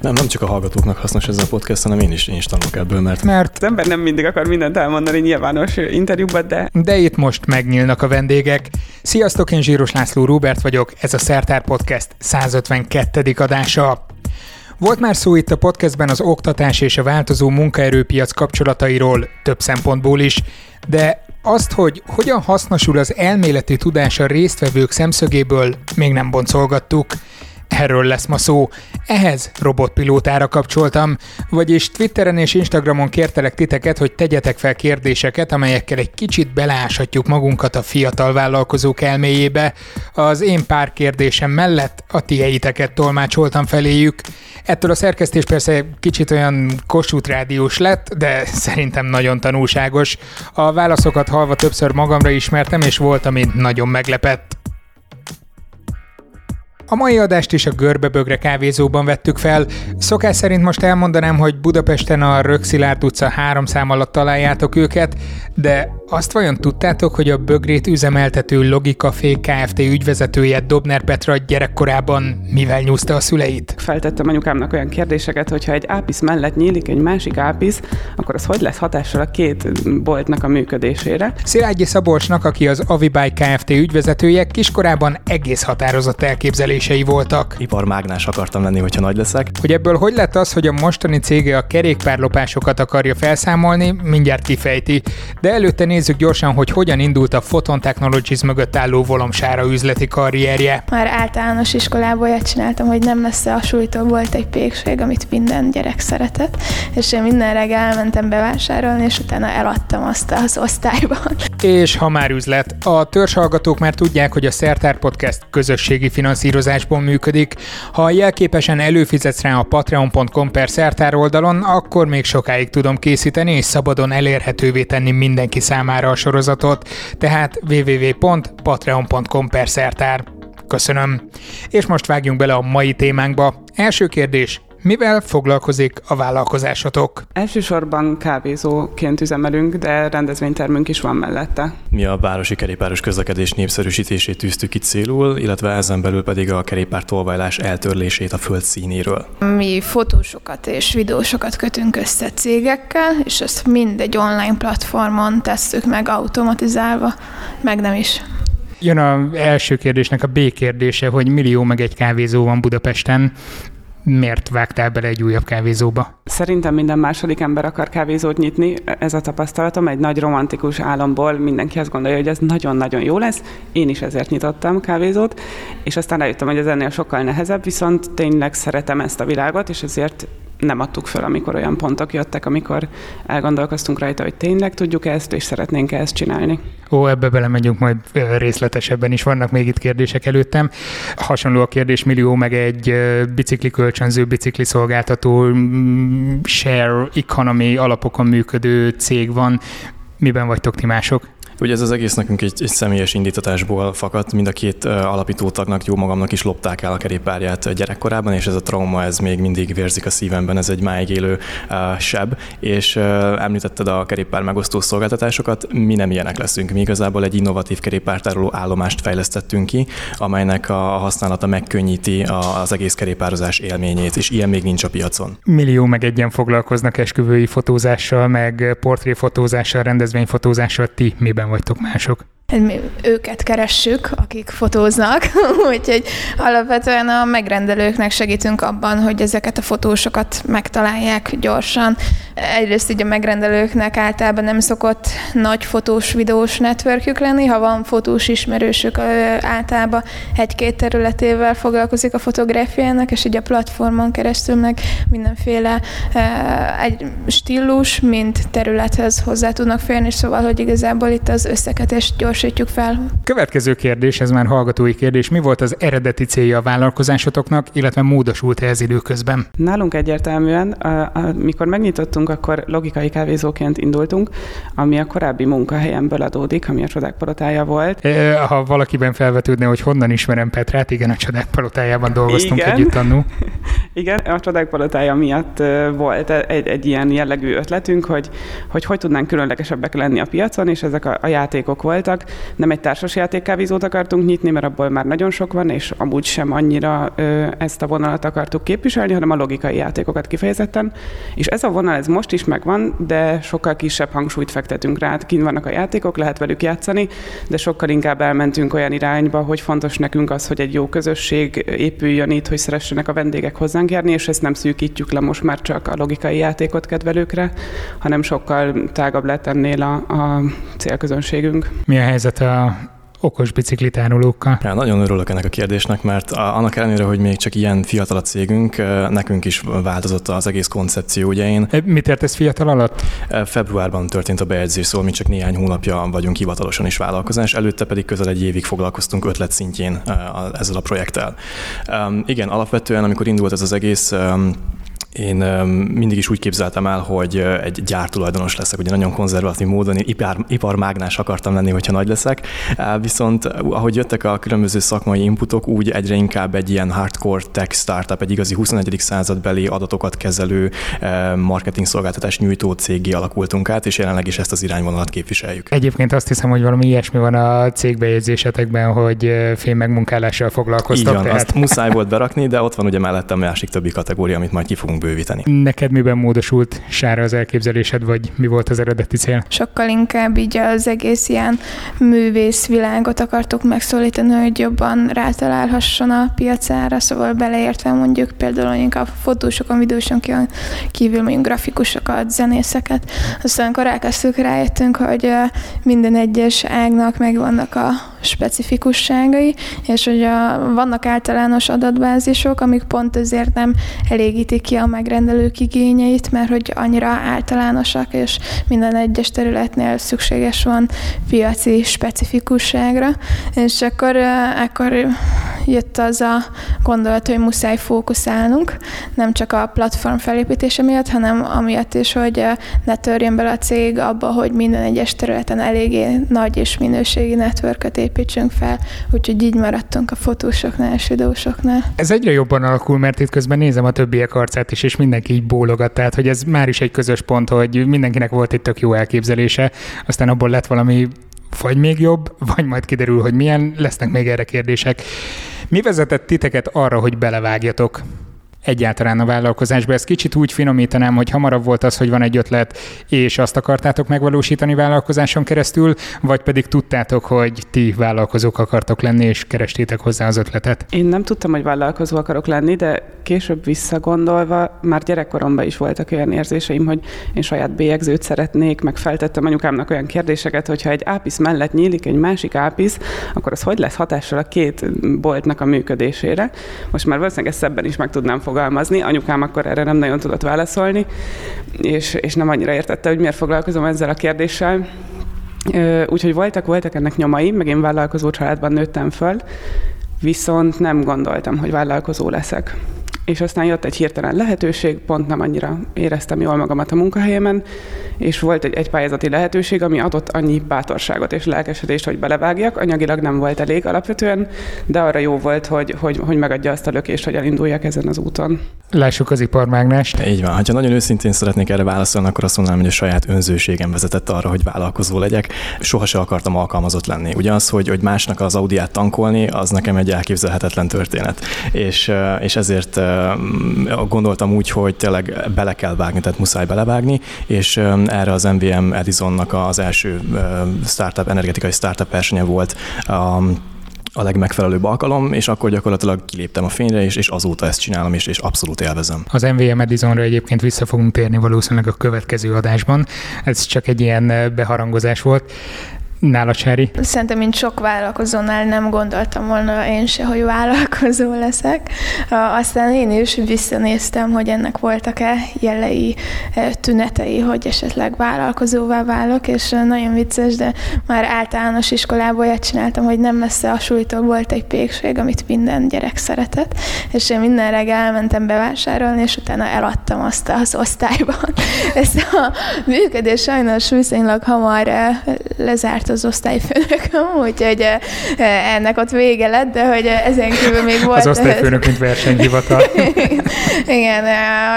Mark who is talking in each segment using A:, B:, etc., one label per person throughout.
A: Nem, nem csak a hallgatóknak hasznos ez a podcast, hanem én is, én is tanulok ebből, mert...
B: Mert
C: Az ember nem mindig akar mindent elmondani nyilvános interjúban, de
B: de itt most megnyílnak a vendégek. Sziasztok, én Zsíros László Róbert vagyok, ez a Szertár Podcast 152. adása. Volt már szó itt a podcastben az oktatás és a változó munkaerőpiac kapcsolatairól több szempontból is, de azt, hogy hogyan hasznosul az elméleti tudás a résztvevők szemszögéből, még nem boncolgattuk. Erről lesz ma szó. Ehhez robotpilótára kapcsoltam, vagyis Twitteren és Instagramon kértelek titeket, hogy tegyetek fel kérdéseket, amelyekkel egy kicsit beleáshatjuk magunkat a fiatal vállalkozók elméjébe. Az én pár kérdésem mellett a tieiteket tolmácsoltam feléjük. Ettől a szerkesztés persze kicsit olyan Kossuth rádiós lett, de szerintem nagyon tanulságos. A válaszokat halva többször magamra ismertem, és volt, ami nagyon meglepett. A mai adást is a Görbebögre kávézóban vettük fel. Szokás szerint most elmondanám, hogy Budapesten a Rökszilárd utca három szám alatt találjátok őket, de azt vajon tudtátok, hogy a Bögrét üzemeltető Logikafé Kft. ügyvezetője Dobner Petra gyerekkorában mivel nyúzta a szüleit?
C: feltettem anyukámnak olyan kérdéseket, hogy ha egy ápisz mellett nyílik egy másik ápisz, akkor az hogy lesz hatással a két boltnak a működésére.
B: Szilágyi Szabolcsnak, aki az Avibáj Kft. ügyvezetője, kiskorában egész határozott elképzelései voltak.
A: Iparmágnás akartam lenni, hogyha nagy leszek.
B: Hogy ebből hogy lett az, hogy a mostani cége a kerékpárlopásokat akarja felszámolni, mindjárt kifejti. De előtte nézzük gyorsan, hogy hogyan indult a Photon Technologies mögött álló Volomsára üzleti karrierje.
D: Már általános iskolából olyat csináltam, hogy nem messze a súlytól volt egy pékség, amit minden gyerek szeretett, és én minden reggel elmentem bevásárolni, és utána eladtam azt az osztályban.
B: És ha már üzlet, a törzshallgatók már tudják, hogy a Szertár Podcast közösségi finanszírozásból működik. Ha jelképesen előfizetsz rá a patreon.com per szertár oldalon, akkor még sokáig tudom készíteni és szabadon elérhetővé tenni mindenki számára a sorozatot, tehát www.patreon.com per szertár. Köszönöm. És most vágjunk bele a mai témánkba. Első kérdés. Mivel foglalkozik a vállalkozásotok?
C: Elsősorban kávézóként üzemelünk, de rendezvénytermünk is van mellette.
A: Mi a városi kerékpáros közlekedés népszerűsítését tűztük itt célul, illetve ezen belül pedig a kerékpár tolvajlás eltörlését a föld színéről.
D: Mi fotósokat és videósokat kötünk össze cégekkel, és ezt mind egy online platformon tesszük meg automatizálva, meg nem is.
B: Jön az első kérdésnek a B kérdése, hogy millió meg egy kávézó van Budapesten. Miért vágtál bele egy újabb kávézóba?
C: Szerintem minden második ember akar kávézót nyitni, ez a tapasztalatom, egy nagy romantikus álomból mindenki azt gondolja, hogy ez nagyon-nagyon jó lesz. Én is ezért nyitottam kávézót, és aztán rájöttem, hogy ez ennél sokkal nehezebb, viszont tényleg szeretem ezt a világot, és ezért nem adtuk föl, amikor olyan pontok jöttek, amikor elgondolkoztunk rajta, hogy tényleg tudjuk ezt, és szeretnénk ezt csinálni.
B: Ó, ebbe belemegyünk majd részletesebben is, vannak még itt kérdések előttem. Hasonló a kérdés, millió meg egy bicikli kölcsönző, bicikli szolgáltató, mm, share economy alapokon működő cég van. Miben vagytok ti mások?
A: Ugye ez az egész nekünk egy, egy személyes indítatásból fakadt, mind a két uh, alapító tagnak, jó magamnak is lopták el a kerékpárját gyerekkorában, és ez a trauma, ez még mindig vérzik a szívemben, ez egy máig élő uh, seb, és uh, említetted a kerékpár megosztó szolgáltatásokat, mi nem ilyenek leszünk, mi igazából egy innovatív kerékpártároló állomást fejlesztettünk ki, amelynek a használata megkönnyíti az egész kerékpározás élményét, és ilyen még nincs a piacon.
B: Millió meg egyen foglalkoznak esküvői fotózással, meg portréfotózással, rendezvényfotózással, ti miben vagytok mások?
D: Mi őket keressük, akik fotóznak, úgyhogy alapvetően a megrendelőknek segítünk abban, hogy ezeket a fotósokat megtalálják gyorsan. Egyrészt így a megrendelőknek általában nem szokott nagy fotós, videós networkjük lenni, ha van fotós ismerősük, általában egy-két területével foglalkozik a fotográfiának, és így a platformon keresztül meg mindenféle egy stílus, mint területhez hozzá tudnak férni, szóval, hogy igazából itt az összeketést gyorsítjuk fel.
B: Következő kérdés, ez már hallgatói kérdés. Mi volt az eredeti célja a vállalkozásotoknak, illetve módosult-e ez időközben?
C: Nálunk egyértelműen, amikor megnyitottunk, akkor logikai kávézóként indultunk, ami a korábbi munkahelyemből adódik, ami a csodák palotája volt.
B: E, Ha valakiben felvetődne, hogy honnan ismerem Petrát, igen, a csodák palotájában dolgoztunk
C: Igen.
B: együtt annó.
C: Igen, a csodák palotája miatt volt egy, egy ilyen jellegű ötletünk, hogy, hogy hogy tudnánk különlegesebbek lenni a piacon, és ezek a a játékok voltak. Nem egy társas játékkávézót akartunk nyitni, mert abból már nagyon sok van, és amúgy sem annyira ö, ezt a vonalat akartuk képviselni, hanem a logikai játékokat kifejezetten. És ez a vonal, ez most is megvan, de sokkal kisebb hangsúlyt fektetünk rá. Kint vannak a játékok, lehet velük játszani, de sokkal inkább elmentünk olyan irányba, hogy fontos nekünk az, hogy egy jó közösség épüljön itt, hogy szeressenek a vendégek hozzánk járni, és ezt nem szűkítjük le most már csak a logikai játékot kedvelőkre, hanem sokkal tágabb lett ennél a, a célközönségünk.
B: Mi a helyzet a okos biciklitárolókkal?
A: Ja, nagyon örülök ennek a kérdésnek, mert annak ellenére, hogy még csak ilyen fiatal a cégünk, nekünk is változott az egész koncepció. Ugye én...
B: Mit értesz fiatal alatt?
A: Februárban történt a bejegyzés, szóval mi csak néhány hónapja vagyunk hivatalosan is vállalkozás, előtte pedig közel egy évig foglalkoztunk ötlet szintjén ezzel a projekttel. Igen, alapvetően, amikor indult ez az egész, én mindig is úgy képzeltem el, hogy egy gyártulajdonos leszek, ugye nagyon konzervatív módon, én ipar, iparmágnás akartam lenni, hogyha nagy leszek, viszont ahogy jöttek a különböző szakmai inputok, úgy egyre inkább egy ilyen hardcore tech startup, egy igazi 21. századbeli adatokat kezelő marketing szolgáltatás nyújtó cégé alakultunk át, és jelenleg is ezt az irányvonalat képviseljük.
B: Egyébként azt hiszem, hogy valami ilyesmi van a cégbejegyzésetekben, hogy megmunkálással foglalkoztok.
A: Így van, tehát... azt muszáj volt berakni, de ott van ugye mellettem másik többi kategória, amit majd ki fogunk bővíteni.
B: Neked miben módosult sára az elképzelésed, vagy mi volt az eredeti cél?
D: Sokkal inkább így az egész ilyen művész világot akartuk megszólítani, hogy jobban rátalálhasson a piacára, szóval beleértve mondjuk például inkább fotósokon, videósokon kívül mondjuk grafikusokat, zenészeket. Aztán akkor elkezdtük rájöttünk, hogy minden egyes ágnak megvannak a specifikusságai, és hogy a, vannak általános adatbázisok, amik pont azért nem elégítik ki a megrendelők igényeit, mert hogy annyira általánosak, és minden egyes területnél szükséges van piaci specifikusságra, és akkor, akkor jött az a gondolat, hogy muszáj fókuszálnunk, nem csak a platform felépítése miatt, hanem amiatt is, hogy ne törjön bele a cég abba, hogy minden egyes területen eléggé nagy és minőségi networköt építsünk fel, úgyhogy így maradtunk a fotósoknál és videósoknál.
B: Ez egyre jobban alakul, mert itt közben nézem a többiek arcát is, és mindenki így bólogat, tehát hogy ez már is egy közös pont, hogy mindenkinek volt egy tök jó elképzelése, aztán abból lett valami vagy még jobb, vagy majd kiderül, hogy milyen, lesznek még erre kérdések. Mi vezetett titeket arra, hogy belevágjatok egyáltalán a vállalkozásba. Ezt kicsit úgy finomítanám, hogy hamarabb volt az, hogy van egy ötlet, és azt akartátok megvalósítani vállalkozáson keresztül, vagy pedig tudtátok, hogy ti vállalkozók akartok lenni, és kerestétek hozzá az ötletet?
C: Én nem tudtam, hogy vállalkozó akarok lenni, de később visszagondolva már gyerekkoromban is voltak olyan érzéseim, hogy én saját bélyegzőt szeretnék, meg feltettem anyukámnak olyan kérdéseket, hogy ha egy ápisz mellett nyílik egy másik ápisz, akkor az hogy lesz hatással a két boltnak a működésére. Most már valószínűleg ezt szebben is meg tudnám fogalmazni. Anyukám akkor erre nem nagyon tudott válaszolni, és, és nem annyira értette, hogy miért foglalkozom ezzel a kérdéssel. Úgyhogy voltak, voltak ennek nyomai, meg én vállalkozó családban nőttem föl, viszont nem gondoltam, hogy vállalkozó leszek és aztán jött egy hirtelen lehetőség, pont nem annyira éreztem jól magamat a munkahelyemen, és volt egy, egy pályázati lehetőség, ami adott annyi bátorságot és lelkesedést, hogy belevágjak. Anyagilag nem volt elég alapvetően, de arra jó volt, hogy, hogy, hogy megadja azt a lökést, hogy elinduljak ezen az úton.
B: Lássuk az iparmágnást.
A: Így van. Ha nagyon őszintén szeretnék erre válaszolni, akkor azt mondanám, hogy a saját önzőségem vezetett arra, hogy vállalkozó legyek. Soha se akartam alkalmazott lenni. Ugye az, hogy, hogy másnak az Audiát tankolni, az nekem egy elképzelhetetlen történet. És, és ezért gondoltam úgy, hogy tényleg bele kell vágni, tehát muszáj belevágni, és erre az MVM Edisonnak az első startup, energetikai startup versenye volt a legmegfelelőbb alkalom, és akkor gyakorlatilag kiléptem a fényre, és, és azóta ezt csinálom, és, és abszolút élvezem.
B: Az MVM Edisonra egyébként vissza fogunk térni valószínűleg a következő adásban. Ez csak egy ilyen beharangozás volt. Nála Csári?
D: Szerintem, mint sok vállalkozónál nem gondoltam volna én se, hogy vállalkozó leszek. Aztán én is visszanéztem, hogy ennek voltak-e jelei, tünetei, hogy esetleg vállalkozóvá válok, és nagyon vicces, de már általános iskolából ilyet csináltam, hogy nem messze a súlytól volt egy pékség, amit minden gyerek szeretett, és én minden reggel elmentem bevásárolni, és utána eladtam azt az osztályban. Ezt a működés sajnos viszonylag hamar lezárt az osztályfőnököm, úgyhogy ennek ott vége lett, de hogy ezen kívül még volt...
B: Az osztályfőnök, mint versenyhivatal.
D: Igen,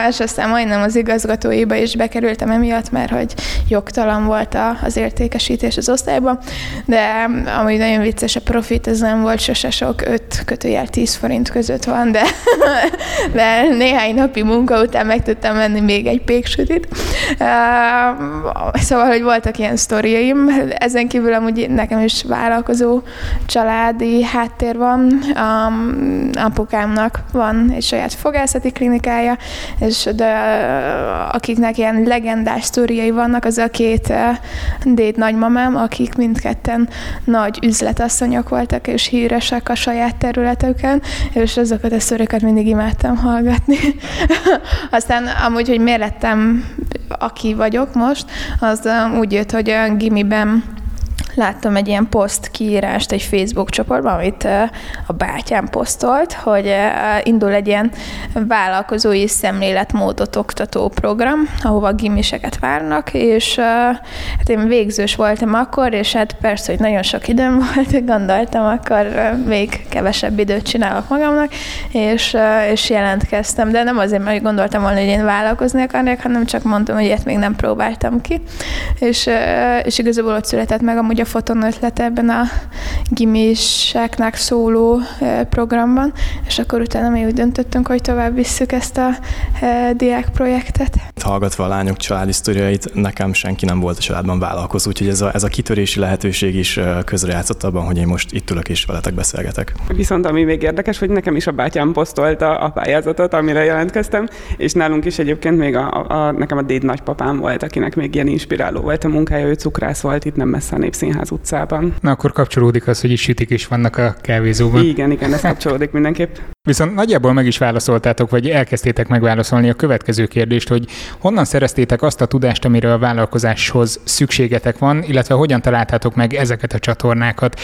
D: és aztán majdnem az igazgatóiba is bekerültem emiatt, mert hogy jogtalan volt az értékesítés az osztályban, de amúgy nagyon vicces, a profit ez nem volt sose sok, 5 kötőjel 10 forint között van, de, de néhány napi munka után meg tudtam venni még egy péksütit. Szóval, hogy voltak ilyen sztoriaim, ezen kívül amúgy nekem is vállalkozó családi háttér van, um, apukámnak van egy saját fogászati klinikája, és de akiknek ilyen legendás sztoriai vannak, az a két uh, déd nagymamám, akik mindketten nagy üzletasszonyok voltak, és híresek a saját területeken, és azokat a sztorikat mindig imádtam hallgatni. Aztán amúgy, hogy miért lettem aki vagyok most, az uh, úgy jött, hogy a gimiben láttam egy ilyen poszt kiírást egy Facebook csoportban, amit a bátyám posztolt, hogy indul egy ilyen vállalkozói szemléletmódot oktató program, ahova gimiseket várnak, és hát én végzős voltam akkor, és hát persze, hogy nagyon sok időm volt, gondoltam, akkor még kevesebb időt csinálok magamnak, és, és jelentkeztem, de nem azért, mert gondoltam volna, hogy én vállalkozni akarnék, hanem csak mondtam, hogy ilyet még nem próbáltam ki, és, és igazából ott született meg amúgy a foton ötlete ebben a gimiseknek szóló programban, és akkor utána mi úgy döntöttünk, hogy tovább visszük ezt a diák projektet.
A: Hallgatva a lányok családi sztoriait, nekem senki nem volt a családban vállalkozó, úgyhogy ez a, ez a kitörési lehetőség is közrejátszott abban, hogy én most itt ülök és veletek beszélgetek.
C: Viszont ami még érdekes, hogy nekem is a bátyám posztolta a pályázatot, amire jelentkeztem, és nálunk is egyébként még a, a, a nekem a déd nagypapám volt, akinek még ilyen inspiráló volt a munkája, ő cukrász volt itt nem messze a Népszínház utcában.
B: Na akkor kapcsolódik az, hogy is sütik is vannak a kávézóban.
C: Igen, igen, ez kapcsolódik mindenképp.
B: Viszont nagyjából meg is válaszoltátok, vagy elkezdtétek megválaszolni a következő kérdést, hogy honnan szereztétek azt a tudást, amire a vállalkozáshoz szükségetek van, illetve hogyan találtátok meg ezeket a csatornákat.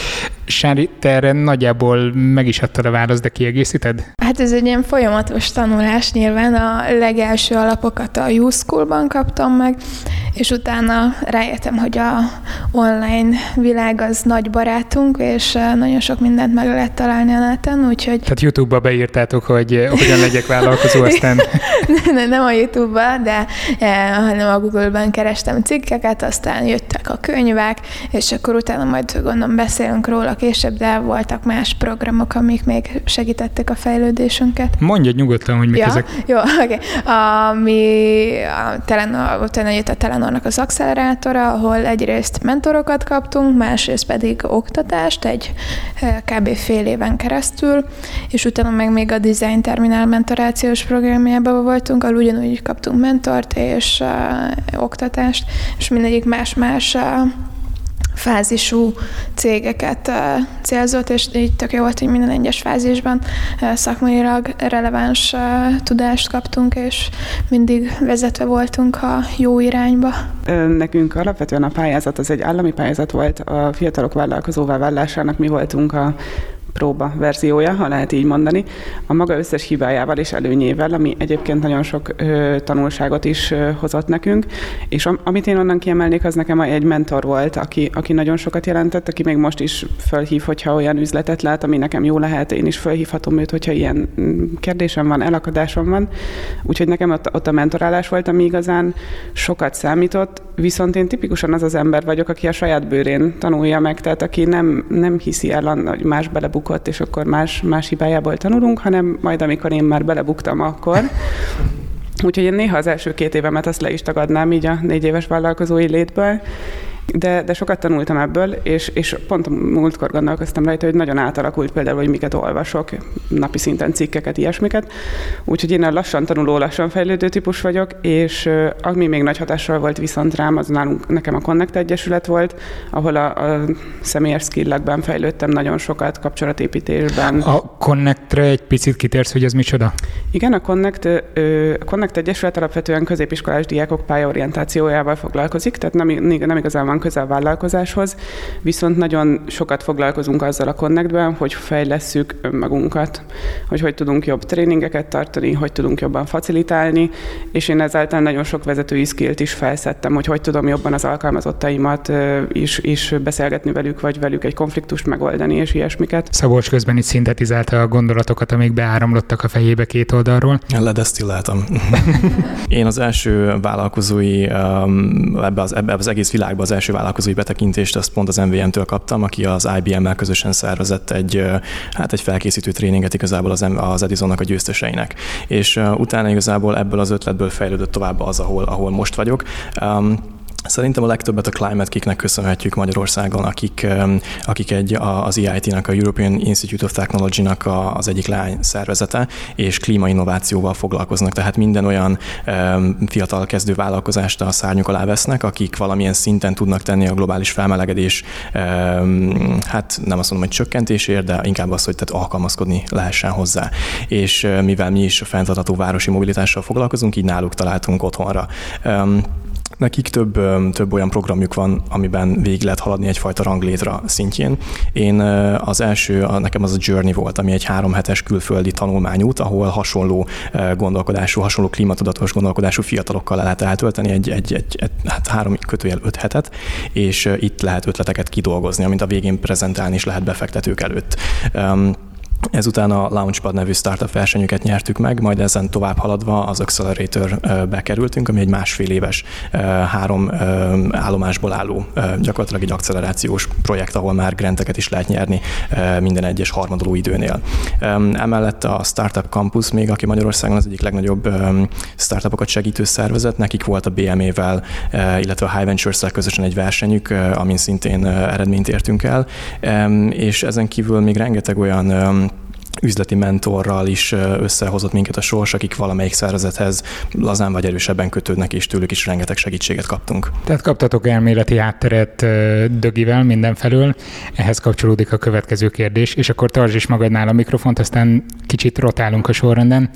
B: Sári, te erre nagyjából meg is adtad a választ, de kiegészíted?
D: Hát ez egy ilyen folyamatos tanulás, nyilván a legelső alapokat a U-School-ban kaptam meg, és utána rájöttem, hogy a online világ az nagy barátunk, és nagyon sok mindent meg lehet találni a neten, úgyhogy...
B: Tehát YouTube-ba beírtátok, hogy hogyan legyek vállalkozó, aztán...
D: nem, nem a YouTube-ba, de hanem a Google-ben kerestem cikkeket, aztán jöttek a könyvek, és akkor utána majd gondolom beszélünk róla később, de voltak más programok, amik még segítették a fejlődésünket.
B: Mondja nyugodtan, hogy mik
D: ja?
B: ezek.
D: Jó, oké. Okay. Ami a Telenor, utána jött a Telenornak az accelerátora, ahol egyrészt mentorokat kaptunk, másrészt pedig oktatást egy kb. fél éven keresztül, és utána meg még a Design Terminál mentorációs programjában voltunk, ahol ugyanúgy kaptunk mentort és uh, oktatást, és mindegyik más-más uh, fázisú cégeket uh, célzott, és így tök jó volt, hogy minden egyes fázisban uh, szakmailag releváns uh, tudást kaptunk, és mindig vezetve voltunk a jó irányba.
C: Nekünk alapvetően a pályázat az egy állami pályázat volt, a fiatalok vállalkozóvá vállásának mi voltunk a próba verziója, ha lehet így mondani, a maga összes hibájával és előnyével, ami egyébként nagyon sok ö, tanulságot is ö, hozott nekünk, és am, amit én onnan kiemelnék, az nekem egy mentor volt, aki, aki nagyon sokat jelentett, aki még most is felhív, hogyha olyan üzletet lát, ami nekem jó lehet, én is felhívhatom őt, hogyha ilyen mm, kérdésem van, elakadásom van. Úgyhogy nekem ott, ott a mentorálás volt, ami igazán sokat számított, viszont én tipikusan az az ember vagyok, aki a saját bőrén tanulja meg, tehát aki nem, nem hiszi el, hogy más belebukott belebukott, és akkor más, más hibájából tanulunk, hanem majd amikor én már belebuktam, akkor. Úgyhogy én néha az első két évemet azt le is tagadnám így a négy éves vállalkozói létből, de, de sokat tanultam ebből, és, és pont múltkor gondolkoztam rajta, hogy nagyon átalakult például, hogy miket olvasok, napi szinten cikkeket, ilyesmiket. Úgyhogy én a lassan tanuló, lassan fejlődő típus vagyok, és ami még nagy hatással volt viszont rám, az nálunk nekem a Connect Egyesület volt, ahol a, a személyes skillekben fejlődtem nagyon sokat, kapcsolatépítésben.
B: A Connectre egy picit kitérsz, hogy ez micsoda?
C: Igen, a Connect, a Connect Egyesület alapvetően középiskolás diákok pályaorientációjával foglalkozik, tehát nem, nem igazán van van köze a vállalkozáshoz, viszont nagyon sokat foglalkozunk azzal a connectben, hogy fejlesszük önmagunkat, hogy hogy tudunk jobb tréningeket tartani, hogy tudunk jobban facilitálni, és én ezáltal nagyon sok vezetői skillt is felszettem, hogy hogy tudom jobban az alkalmazottaimat is, is beszélgetni velük, vagy velük egy konfliktust megoldani, és ilyesmiket.
B: Szabolcs közben itt szintetizálta a gondolatokat, amik beáramlottak a fejébe két oldalról.
A: Ledesztilláltam. Én az első vállalkozói, um, ebbe az, ebbe az egész világba az első vállalkozói betekintést azt pont az MVM-től kaptam, aki az IBM-mel közösen szervezett egy, hát egy felkészítő tréninget igazából az, az Edisonnak a győzteseinek. És utána igazából ebből az ötletből fejlődött tovább az, ahol, ahol most vagyok. Um, Szerintem a legtöbbet a Climate Kicknek köszönhetjük Magyarországon, akik, akik egy, az EIT-nak, a European Institute of Technology-nak az egyik lány szervezete, és klímainnovációval foglalkoznak. Tehát minden olyan fiatal kezdő vállalkozást a szárnyuk alá vesznek, akik valamilyen szinten tudnak tenni a globális felmelegedés, hát nem azt mondom, hogy csökkentésért, de inkább az, hogy tehát alkalmazkodni lehessen hozzá. És mivel mi is fenntartható városi mobilitással foglalkozunk, így náluk találtunk otthonra. Nekik több, több olyan programjuk van, amiben végig lehet haladni egyfajta ranglétra szintjén. Én az első, nekem az a Journey volt, ami egy három hetes külföldi tanulmányút, ahol hasonló gondolkodású, hasonló klímatudatos gondolkodású fiatalokkal lehet eltölteni egy, egy, egy, egy hát három kötőjel öt hetet, és itt lehet ötleteket kidolgozni, amit a végén prezentálni is lehet befektetők előtt. Ezután a Launchpad nevű startup versenyüket nyertük meg, majd ezen tovább haladva az Accelerator bekerültünk, ami egy másfél éves három állomásból álló gyakorlatilag egy accelerációs projekt, ahol már granteket is lehet nyerni minden egyes harmadoló időnél. Emellett a Startup Campus még, aki Magyarországon az egyik legnagyobb startupokat segítő szervezet, nekik volt a BME-vel, illetve a High Ventures-szel közösen egy versenyük, amin szintén eredményt értünk el, és ezen kívül még rengeteg olyan üzleti mentorral is összehozott minket a sors, akik valamelyik szervezethez lazán vagy erősebben kötődnek, és tőlük is rengeteg segítséget kaptunk.
B: Tehát kaptatok elméleti hátteret Dögivel mindenfelől, ehhez kapcsolódik a következő kérdés, és akkor tartsd is magadnál a mikrofont, aztán kicsit rotálunk a sorrenden.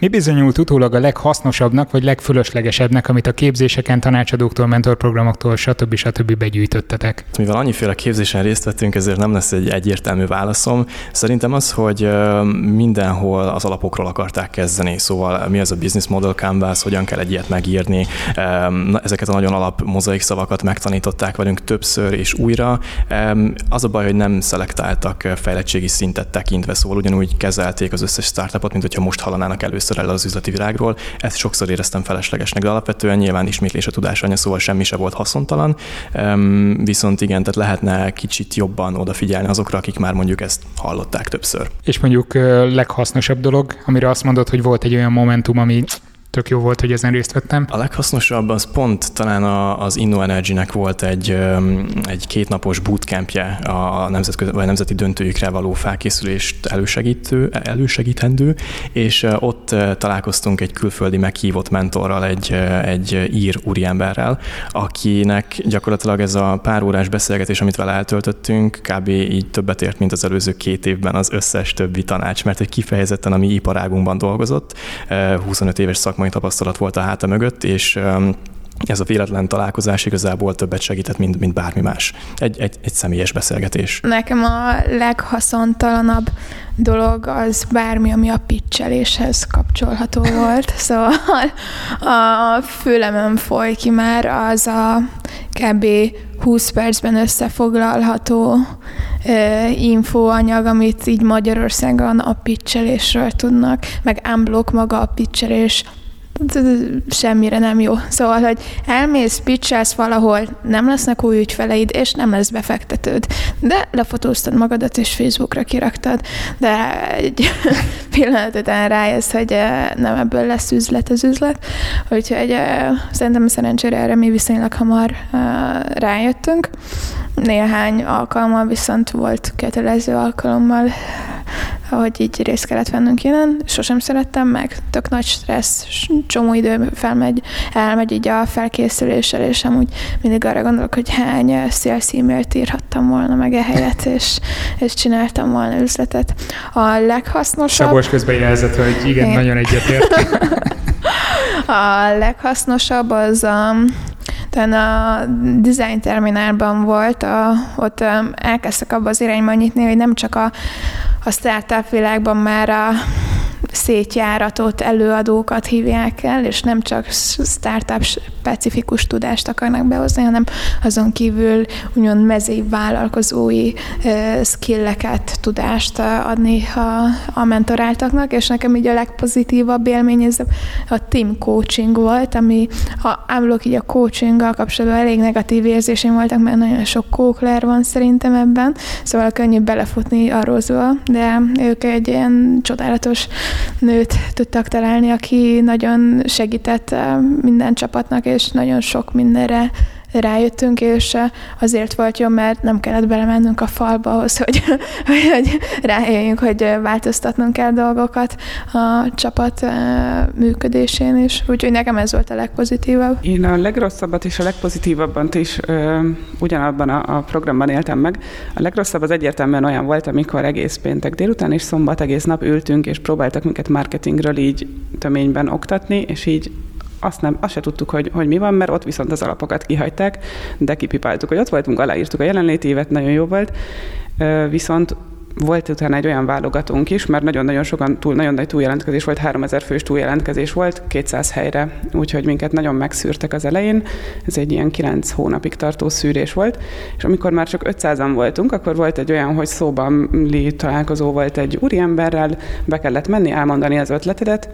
B: Mi bizonyult utólag a leghasznosabbnak vagy legfölöslegesebbnek, amit a képzéseken, tanácsadóktól, mentorprogramoktól, stb. stb. begyűjtöttetek?
A: Mivel annyiféle képzésen részt vettünk, ezért nem lesz egy egyértelmű válaszom. Szerintem az, hogy mindenhol az alapokról akarták kezdeni, szóval mi az a business model canvas, hogyan kell egy ilyet megírni, ezeket a nagyon alap mozaik szavakat megtanították velünk többször és újra. Az a baj, hogy nem szelektáltak fejlettségi szintet tekintve, szóval ugyanúgy kezelték az összes startupot, mint hogyha most hallanának először először el az üzleti világról. Ezt sokszor éreztem feleslegesnek, de alapvetően nyilván ismétlés a tudásanya, szóval semmi se volt haszontalan. Viszont igen, tehát lehetne kicsit jobban odafigyelni azokra, akik már mondjuk ezt hallották többször.
B: És mondjuk leghasznosabb dolog, amire azt mondod, hogy volt egy olyan momentum, ami tök jó volt, hogy ezen részt vettem.
A: A leghasznosabb az pont talán az Inno Energy-nek volt egy, egy kétnapos bootcampje a nemzetközi, vagy nemzeti döntőjükre való felkészülést elősegítő, elősegítendő, és ott találkoztunk egy külföldi meghívott mentorral, egy, egy ír úriemberrel, akinek gyakorlatilag ez a pár órás beszélgetés, amit vele eltöltöttünk, kb. így többet ért, mint az előző két évben az összes többi tanács, mert egy kifejezetten a mi iparágunkban dolgozott, 25 éves szak szakmai tapasztalat volt a háta mögött, és ez a véletlen találkozás igazából többet segített, mint, mint bármi más. Egy, egy, egy személyes beszélgetés.
D: Nekem a leghaszontalanabb dolog az bármi, ami a pitcheléshez kapcsolható volt. Szóval a fülemön foly ki már az a kb. 20 percben összefoglalható infóanyag, amit így Magyarországon a pitchelésről tudnak, meg unblock maga a pitchelés semmire nem jó. Szóval, hogy elmész, pitchelsz valahol, nem lesznek új ügyfeleid, és nem lesz befektetőd. De lefotóztad magadat, és Facebookra kiraktad, de egy pillanat után rájössz, hogy nem ebből lesz üzlet az üzlet. Úgyhogy szerintem szerencsére erre mi viszonylag hamar rájöttünk. Néhány alkalommal viszont volt kötelező alkalommal, hogy így részt kellett vennünk innen. Sosem szerettem meg, tök nagy stressz, csomó idő felmegy, elmegy így a felkészüléssel, és amúgy mindig arra gondolok, hogy hány sales e-mailt írhattam volna meg ehelyett, és, és csináltam volna üzletet. A leghasznosabb...
B: Szabolcs közben jelzett, hogy igen, én... nagyon egyetért.
D: a leghasznosabb az a talán a design terminálban volt, a, ott elkezdtek abba az irányba nyitni, hogy nem csak a, a startup világban már a szétjáratott előadókat hívják el, és nem csak startup specifikus tudást akarnak behozni, hanem azon kívül úgymond mezei vállalkozói skilleket, tudást adni a, a mentoráltaknak, és nekem így a legpozitívabb élmény ez a team coaching volt, ami ha ámulok így a coachinggal kapcsolatban elég negatív érzésem voltak, mert nagyon sok kókler van szerintem ebben, szóval könnyű belefutni a rozba, de ők egy ilyen csodálatos nőt tudtak találni, aki nagyon segített eh, minden csapatnak, és nagyon sok mindenre rájöttünk, és azért volt jó, mert nem kellett belemennünk a falba ahhoz, hogy, hogy rájöjjünk, hogy változtatnunk kell dolgokat a csapat működésén is. Úgyhogy nekem ez volt a legpozitívabb.
C: Én a legrosszabbat és a legpozitívabban is ö, ugyanabban a, a programban éltem meg. A legrosszabb az egyértelműen olyan volt, amikor egész péntek délután és szombat egész nap ültünk, és próbáltak minket marketingről így töményben oktatni, és így azt, nem, azt se tudtuk, hogy, hogy mi van, mert ott viszont az alapokat kihagyták, de kipipáltuk, hogy ott voltunk, aláírtuk a jelenléti évet, nagyon jó volt, viszont volt utána egy olyan válogatónk is, mert nagyon-nagyon sokan, túl, nagyon nagy túljelentkezés volt, 3000 fős túljelentkezés volt 200 helyre, úgyhogy minket nagyon megszűrtek az elején. Ez egy ilyen 9 hónapig tartó szűrés volt, és amikor már csak 500-an voltunk, akkor volt egy olyan, hogy szóban találkozó volt egy úriemberrel, be kellett menni, elmondani az ötletedet,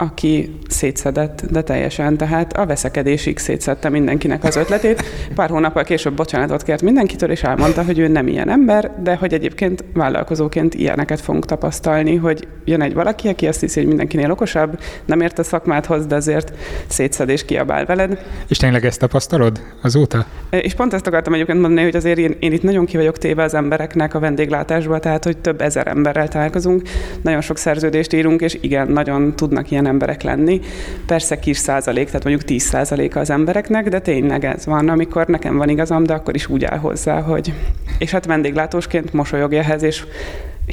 C: aki szétszedett, de teljesen, tehát a veszekedésig szétszedte mindenkinek az ötletét. Pár hónappal később bocsánatot kért mindenkitől, és elmondta, hogy ő nem ilyen ember, de hogy egyébként vállalkozóként ilyeneket fogunk tapasztalni, hogy jön egy valaki, aki azt hiszi, hogy mindenkinél okosabb, nem ért a szakmáthoz, de azért szétszed és kiabál veled.
B: És tényleg ezt tapasztalod azóta?
C: És pont ezt akartam egyébként mondani, hogy azért én, én itt nagyon ki vagyok téve az embereknek a vendéglátásba, tehát hogy több ezer emberrel találkozunk, nagyon sok szerződést írunk, és igen, nagyon tudnak ilyen emberek lenni. Persze kis százalék, tehát mondjuk 10 százaléka az embereknek, de tényleg ez van, amikor nekem van igazam, de akkor is úgy áll hozzá, hogy... És hát vendéglátósként mosolyogj ehhez, és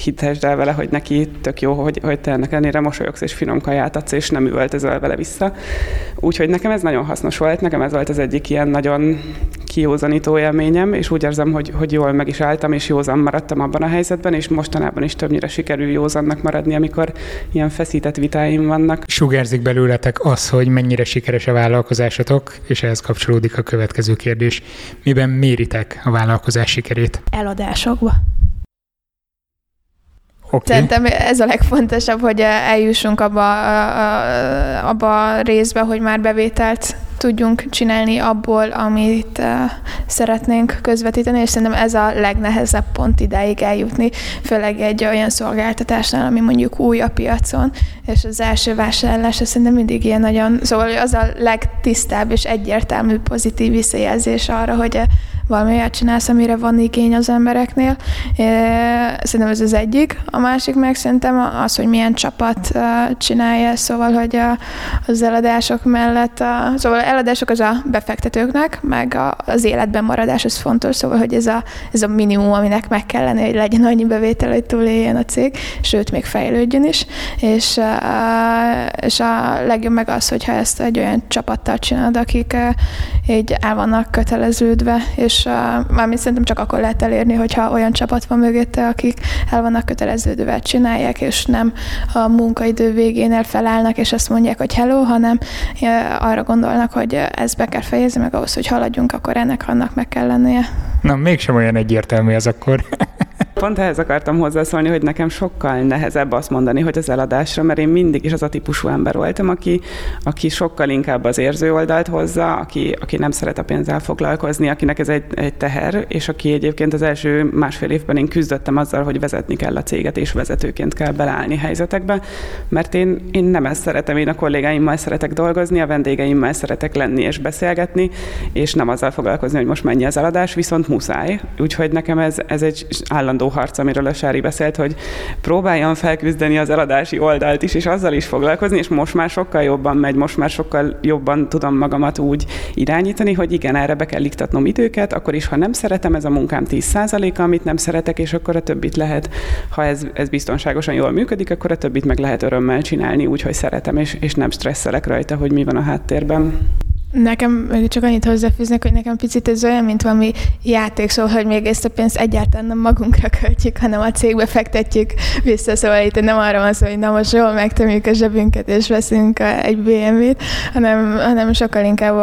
C: hitesd el vele, hogy neki tök jó, hogy, hogy te ennek ennél mosolyogsz és finom kaját adsz, és nem üvöltözöl vele vissza. Úgyhogy nekem ez nagyon hasznos volt, nekem ez volt az egyik ilyen nagyon kiózanító élményem, és úgy érzem, hogy, hogy jól meg is álltam, és józan maradtam abban a helyzetben, és mostanában is többnyire sikerül józannak maradni, amikor ilyen feszített vitáim vannak.
B: Sugárzik belőletek az, hogy mennyire sikeres a vállalkozásotok, és ehhez kapcsolódik a következő kérdés. Miben méritek a vállalkozás sikerét?
D: Eladásokba.
B: Okay.
D: Szerintem ez a legfontosabb, hogy eljussunk abba, abba a részbe, hogy már bevételt tudjunk csinálni abból, amit uh, szeretnénk közvetíteni, és szerintem ez a legnehezebb pont idáig eljutni, főleg egy olyan szolgáltatásnál, ami mondjuk új a piacon, és az első vásárlás szerintem mindig ilyen nagyon, szóval az a legtisztább és egyértelmű pozitív visszajelzés arra, hogy valami olyat csinálsz, amire van igény az embereknél. Szerintem ez az egyik. A másik meg szerintem az, hogy milyen csapat csinálja, szóval, hogy az eladások mellett, a, szóval eladások az a befektetőknek, meg az életben maradás az fontos, szóval, hogy ez a, ez a minimum, aminek meg kell lenni, hogy legyen annyi bevétel, hogy túléljen a cég, sőt, még fejlődjön is. És, és a legjobb meg az, hogyha ezt egy olyan csapattal csinálod, akik így el vannak köteleződve, és és uh, mármint szerintem csak akkor lehet elérni, hogyha olyan csapat van mögötte, akik el vannak köteleződővel csinálják, és nem a munkaidő végén felállnak, és azt mondják, hogy hello, hanem arra gondolnak, hogy ezt be kell fejezni, meg ahhoz, hogy haladjunk, akkor ennek annak meg kell lennie.
B: Na, mégsem olyan egyértelmű ez akkor.
C: Pont ehhez akartam hozzászólni, hogy nekem sokkal nehezebb azt mondani, hogy az eladásra, mert én mindig is az a típusú ember voltam, aki, aki sokkal inkább az érző oldalt hozza, aki, aki nem szeret a pénzzel foglalkozni, akinek ez egy, egy teher, és aki egyébként az első másfél évben én küzdöttem azzal, hogy vezetni kell a céget, és vezetőként kell beleállni helyzetekbe, mert én, én nem ezt szeretem, én a kollégáimmal szeretek dolgozni, a vendégeimmel szeretek lenni és beszélgetni, és nem azzal foglalkozni, hogy most mennyi az eladás, viszont muszáj. Úgyhogy nekem ez, ez egy állandó állandó harc, amiről a Sári beszélt, hogy próbáljam felküzdeni az eladási oldalt is, és azzal is foglalkozni, és most már sokkal jobban megy, most már sokkal jobban tudom magamat úgy irányítani, hogy igen, erre be kell iktatnom időket, akkor is, ha nem szeretem, ez a munkám 10%-a, amit nem szeretek, és akkor a többit lehet, ha ez, ez biztonságosan jól működik, akkor a többit meg lehet örömmel csinálni, úgy, hogy szeretem, és, és nem stresszelek rajta, hogy mi van a háttérben.
D: Nekem még csak annyit hozzáfűznek, hogy nekem picit ez olyan, mint valami játék, szóval, hogy még ezt a pénzt egyáltalán nem magunkra költjük, hanem a cégbe fektetjük vissza, szóval itt nem arra van szó, hogy na most jól megtömjük a zsebünket és veszünk egy BMW-t, hanem, hanem sokkal inkább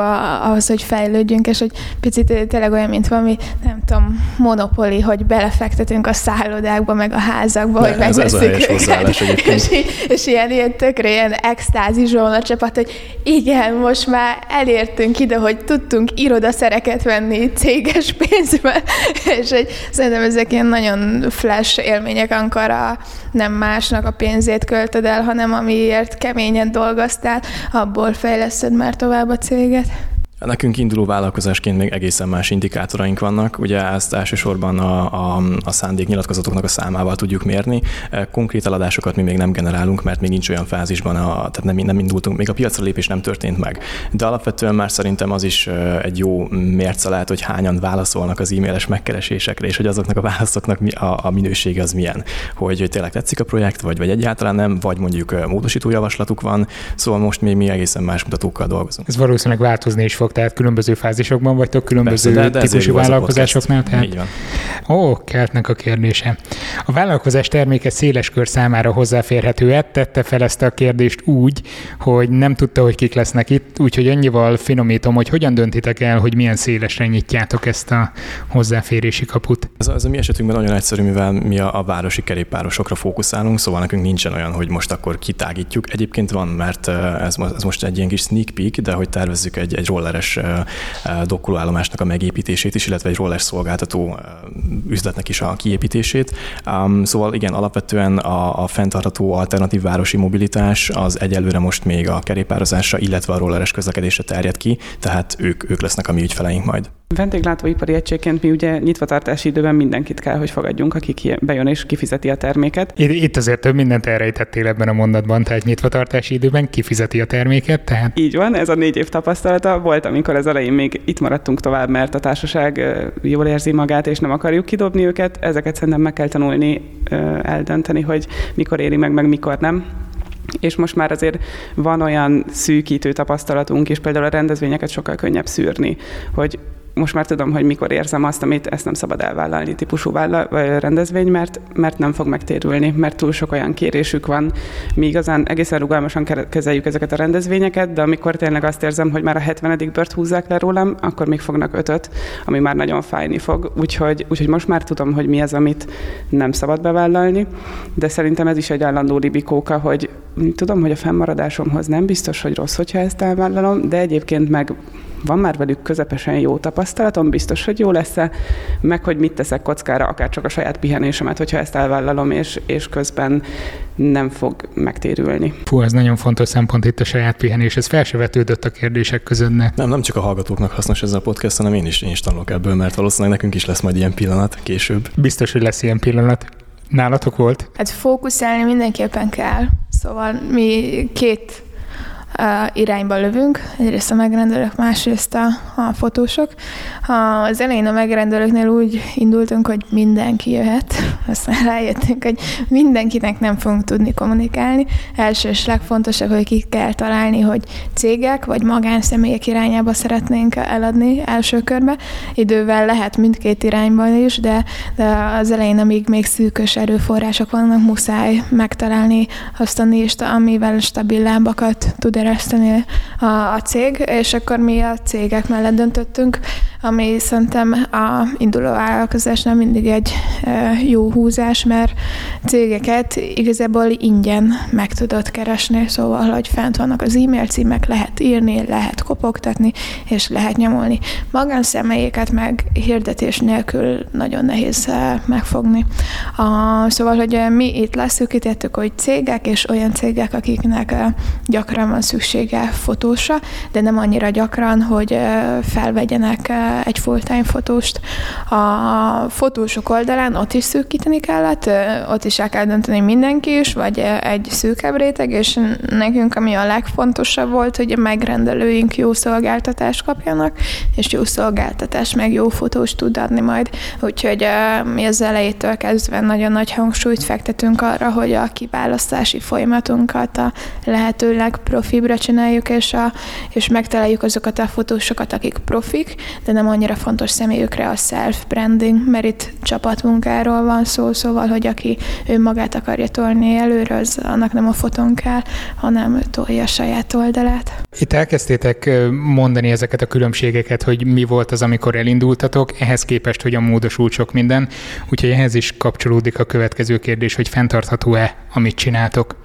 D: ahhoz, hogy fejlődjünk, és hogy picit tényleg olyan, mint valami, nem tudom, monopoli, hogy belefektetünk a szállodákba, meg a házakba, De hogy
A: ez, ez a őket.
D: És, és, ilyen, ilyen tökre ilyen extázis a csapat, hogy igen, most már elértünk ide, hogy tudtunk irodaszereket venni céges pénzbe, és hogy szerintem ezek ilyen nagyon flash élmények, amikor a nem másnak a pénzét költöd el, hanem amiért keményen dolgoztál, abból fejleszted már tovább a céget.
A: Nekünk induló vállalkozásként még egészen más indikátoraink vannak. Ugye ezt elsősorban a, a, a szándéknyilatkozatoknak a számával tudjuk mérni. E, konkrét eladásokat mi még nem generálunk, mert még nincs olyan fázisban, a, tehát nem, nem indultunk, még a piacra lépés nem történt meg. De alapvetően már szerintem az is e, egy jó mérce lehet, hogy hányan válaszolnak az e-mailes megkeresésekre, és hogy azoknak a válaszoknak mi, a, a minősége az milyen. Hogy, hogy tényleg tetszik a projekt, vagy, vagy egyáltalán nem, vagy mondjuk e, módosító javaslatuk van. Szóval most még mi egészen más mutatókkal dolgozunk.
B: Ez valószínűleg változni is fog tehát különböző fázisokban vagytok, különböző Persze, de, de típusú vállalkozásoknál. Tehát...
A: Így van.
B: Ó, keltnek a kérdése. A vállalkozás terméke széles kör számára hozzáférhető tette fel ezt a kérdést úgy, hogy nem tudta, hogy kik lesznek itt, úgyhogy annyival finomítom, hogy hogyan döntitek el, hogy milyen szélesre nyitjátok ezt a hozzáférési kaput.
A: Ez a, ez a mi esetünkben nagyon egyszerű, mivel mi a, a városi kerékpárosokra fókuszálunk, szóval nekünk nincsen olyan, hogy most akkor kitágítjuk. Egyébként van, mert ez, ez most egy ilyen kis sneak peek, de hogy tervezzük egy, egy roller rolleres dokkolóállomásnak a megépítését is, illetve egy roller szolgáltató üzletnek is a kiépítését. Szóval igen, alapvetően a, a fenntartható alternatív városi mobilitás az egyelőre most még a kerékpározásra, illetve a rolleres közlekedésre terjed ki, tehát ők, ők lesznek a mi ügyfeleink majd.
C: Vendéglátóipari egységként mi ugye nyitvatartási időben mindenkit kell, hogy fogadjunk, aki bejön és kifizeti a terméket.
B: Itt azért több mindent elrejtettél ebben a mondatban, tehát nyitvatartási időben kifizeti a terméket, tehát...
C: Így van, ez a négy év tapasztalata. Volt, amikor az elején még itt maradtunk tovább, mert a társaság jól érzi magát, és nem akarjuk kidobni őket. Ezeket szerintem meg kell tanulni, eldönteni, hogy mikor éri meg, meg mikor nem és most már azért van olyan szűkítő tapasztalatunk, és például a rendezvényeket sokkal könnyebb szűrni, hogy most már tudom, hogy mikor érzem azt, amit ezt nem szabad elvállalni típusú vállal, rendezvény, mert, mert nem fog megtérülni, mert túl sok olyan kérésük van. Mi igazán egészen rugalmasan kezeljük ezeket a rendezvényeket, de amikor tényleg azt érzem, hogy már a 70. bört húzzák le rólam, akkor még fognak ötöt, ami már nagyon fájni fog. Úgyhogy, úgyhogy most már tudom, hogy mi az, amit nem szabad bevállalni, de szerintem ez is egy állandó libikóka, hogy tudom, hogy a fennmaradásomhoz nem biztos, hogy rossz, hogyha ezt elvállalom, de egyébként meg van már velük közepesen jó tapasztalatom, biztos, hogy jó lesz-e, meg hogy mit teszek kockára, akár csak a saját pihenésemet, hogyha ezt elvállalom, és, és közben nem fog megtérülni.
B: Fú, ez nagyon fontos szempont itt a saját pihenés, ez fel se vetődött a kérdések között. Ne.
A: Nem, nem csak a hallgatóknak hasznos ez a podcast, hanem én is, én is tanulok ebből, mert valószínűleg nekünk is lesz majd ilyen pillanat később.
B: Biztos, hogy lesz ilyen pillanat. Nálatok volt?
D: Hát fókuszálni mindenképpen kell. Szóval mi két irányba lövünk, egyrészt a megrendelők, másrészt a, a fotósok. Az elején a megrendelőknél úgy indultunk, hogy mindenki jöhet, aztán rájöttünk, hogy mindenkinek nem fogunk tudni kommunikálni. Első és legfontosabb, hogy ki kell találni, hogy cégek vagy magánszemélyek irányába szeretnénk eladni első körbe. Idővel lehet mindkét irányba is, de, de az elején, amíg még szűkös erőforrások vannak, muszáj megtalálni azt a nést, amivel stabil lábakat tud ereszteni a, a cég, és akkor mi a cégek mellett döntöttünk, ami szerintem a induló vállalkozásnál mindig egy e, jó húzás, mert cégeket igazából ingyen meg tudod keresni, szóval, hogy fent vannak az e-mail címek, lehet írni, lehet kopogtatni, és lehet nyomolni. Magánszemélyeket meg hirdetés nélkül nagyon nehéz e, megfogni. A, szóval, hogy mi itt leszűkítettük, hogy cégek és olyan cégek, akiknek gyakran van szüksége fotósra, de nem annyira gyakran, hogy felvegyenek egy full-time fotóst. A fotósok oldalán ott is szűkíteni kellett, ott is el kell dönteni mindenki is, vagy egy szűkebb réteg, és nekünk ami a legfontosabb volt, hogy a megrendelőink jó szolgáltatást kapjanak, és jó szolgáltatás, meg jó fotós tud adni majd. Úgyhogy mi az elejétől kezdve nagyon nagy hangsúlyt fektetünk arra, hogy a kiválasztási folyamatunkat a lehető legprofibra csináljuk, és, a, és megtaláljuk azokat a fotósokat, akik profik, de nem annyira fontos személyükre a self-branding, mert itt csapatmunkáról van szó, szóval, hogy aki ő magát akarja tolni előre, az annak nem a fotón kell, hanem tolja a saját oldalát.
B: Itt elkezdtétek mondani ezeket a különbségeket, hogy mi volt az, amikor elindultatok, ehhez képest, hogy a módosult sok minden, úgyhogy ehhez is kapcsolódik a következő kérdés, hogy fenntartható-e, amit csináltok.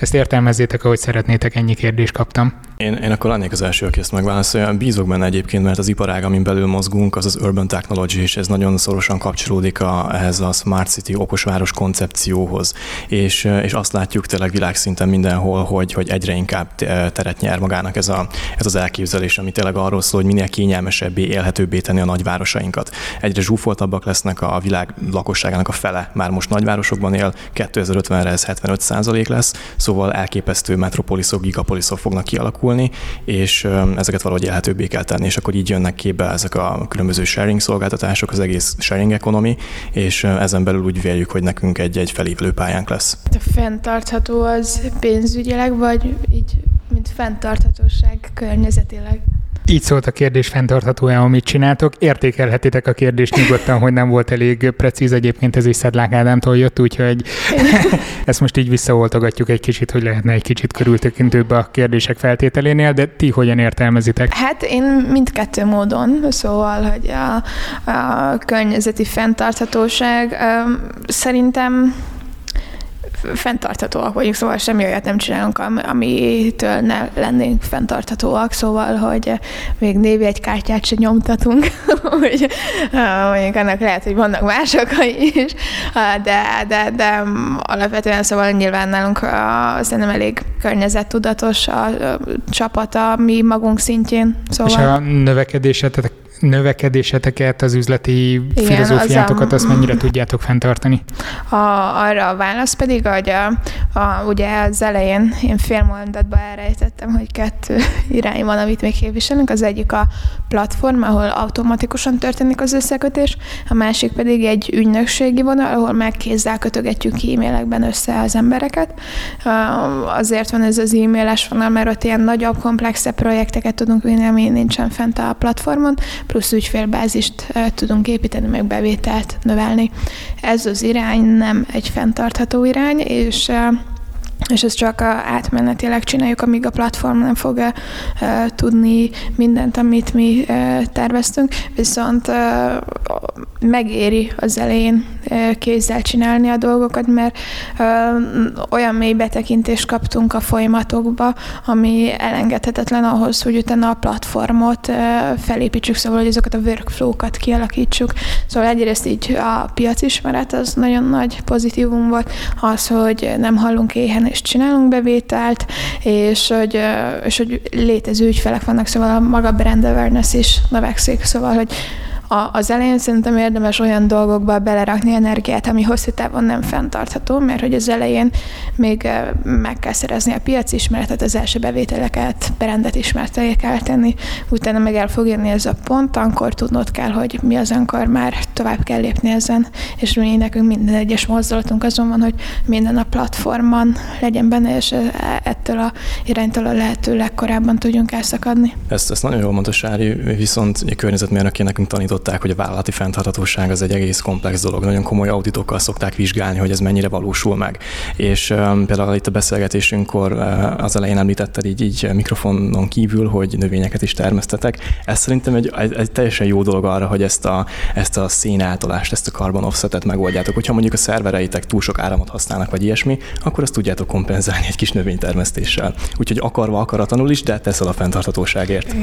B: Ezt értelmezzétek, ahogy szeretnétek, ennyi kérdést kaptam.
A: Én, én akkor lennék az első, aki ezt megválaszolja. Bízok benne egyébként, mert az iparág, amin belül mozgunk, az az urban technology, és ez nagyon szorosan kapcsolódik a, ehhez a smart city, okosváros koncepcióhoz. És, és azt látjuk tényleg világszinten mindenhol, hogy, hogy egyre inkább teret nyer magának ez, a, ez az elképzelés, ami tényleg arról szól, hogy minél kényelmesebbé, élhetőbbé tenni a nagyvárosainkat. Egyre zsúfoltabbak lesznek a világ lakosságának a fele. Már most nagyvárosokban él, 2050-re ez 75 százalék lesz, szóval elképesztő metropoliszok, gigapoliszok fognak kialakulni alakulni, és ezeket valahogy élhetőbbé kell tenni, és akkor így jönnek képbe ezek a különböző sharing szolgáltatások, az egész sharing economy, és ezen belül úgy véljük, hogy nekünk egy-egy felívő pályánk lesz.
D: A fenntartható az pénzügyileg, vagy így, mint fenntarthatóság környezetileg?
B: Így szólt a kérdés, fenntartható-e, amit csináltok. Értékelhetitek a kérdést nyugodtan, hogy nem volt elég precíz, egyébként ez is Szedlák Ádámtól jött, úgyhogy ezt most így visszaoltogatjuk egy kicsit, hogy lehetne egy kicsit körültekintőbb a kérdések feltételénél, de ti hogyan értelmezitek?
D: Hát én mindkettő módon, szóval, hogy a, a környezeti fenntarthatóság szerintem fenntarthatóak vagyunk, szóval semmi olyat nem csinálunk, amitől ne lennénk fenntarthatóak, szóval, hogy még névjegykártyát se nyomtatunk, hogy mondjuk annak lehet, hogy vannak mások is, de, de, de alapvetően szóval nyilván nálunk szerintem elég környezettudatos a a mi magunk szintjén. Szóval...
B: És a növekedésetek növekedéseteket, az üzleti Igen, filozófiátokat, az a, azt mennyire tudjátok fenntartani?
D: A, arra a válasz pedig, hogy a, a, ugye az elején én fél mondatba elrejtettem, hogy kettő irány van, amit még képviselünk. Az egyik a platform, ahol automatikusan történik az összekötés, a másik pedig egy ügynökségi vonal, ahol meg kézzel kötögetjük e-mailekben össze az embereket. Azért van ez az e-mailes vonal, mert ott ilyen nagyobb, komplexebb projekteket tudunk vinni, ami nincsen fent a platformon, plusz ügyfélbázist tudunk építeni, meg bevételt növelni. Ez az irány nem egy fenntartható irány, és és ezt csak átmenetileg csináljuk, amíg a platform nem fog tudni mindent, amit mi terveztünk, viszont megéri az elején kézzel csinálni a dolgokat, mert olyan mély betekintést kaptunk a folyamatokba, ami elengedhetetlen ahhoz, hogy utána a platformot felépítsük, szóval, hogy azokat a workflow-kat kialakítsuk. Szóval egyrészt így a piacismeret az nagyon nagy pozitívum volt, az, hogy nem hallunk éhen és csinálunk bevételt, és hogy, és hogy létező ügyfelek vannak, szóval a maga brand awareness is növekszik, szóval, hogy a, az elején szerintem érdemes olyan dolgokba belerakni energiát, ami hosszú távon nem fenntartható, mert hogy az elején még meg kell szerezni a piac ismeretet, az első bevételeket, brandet ismerté kell tenni, utána meg el fog jönni ez a pont, akkor tudnod kell, hogy mi az, amikor már tovább kell lépni ezen, és mi nekünk minden egyes mozdulatunk azon van, hogy minden a platformon legyen benne, és ettől a iránytól a lehető legkorábban tudjunk elszakadni.
A: Ezt, ezt nagyon jól mondta Sári, viszont a környezetmérnökén nekünk tanított megtanították, hogy a vállalati fenntarthatóság az egy egész komplex dolog. Nagyon komoly auditokkal szokták vizsgálni, hogy ez mennyire valósul meg. És um, például itt a beszélgetésünkkor uh, az elején említetted így, így mikrofonon kívül, hogy növényeket is termesztetek. Ez szerintem egy, egy, egy teljesen jó dolog arra, hogy ezt a, ezt a szénátolást, ezt a carbon offsetet megoldjátok. Hogyha mondjuk a szervereitek túl sok áramot használnak, vagy ilyesmi, akkor azt tudjátok kompenzálni egy kis növénytermesztéssel. Úgyhogy akarva akaratlanul is, de teszel a fenntarthatóságért.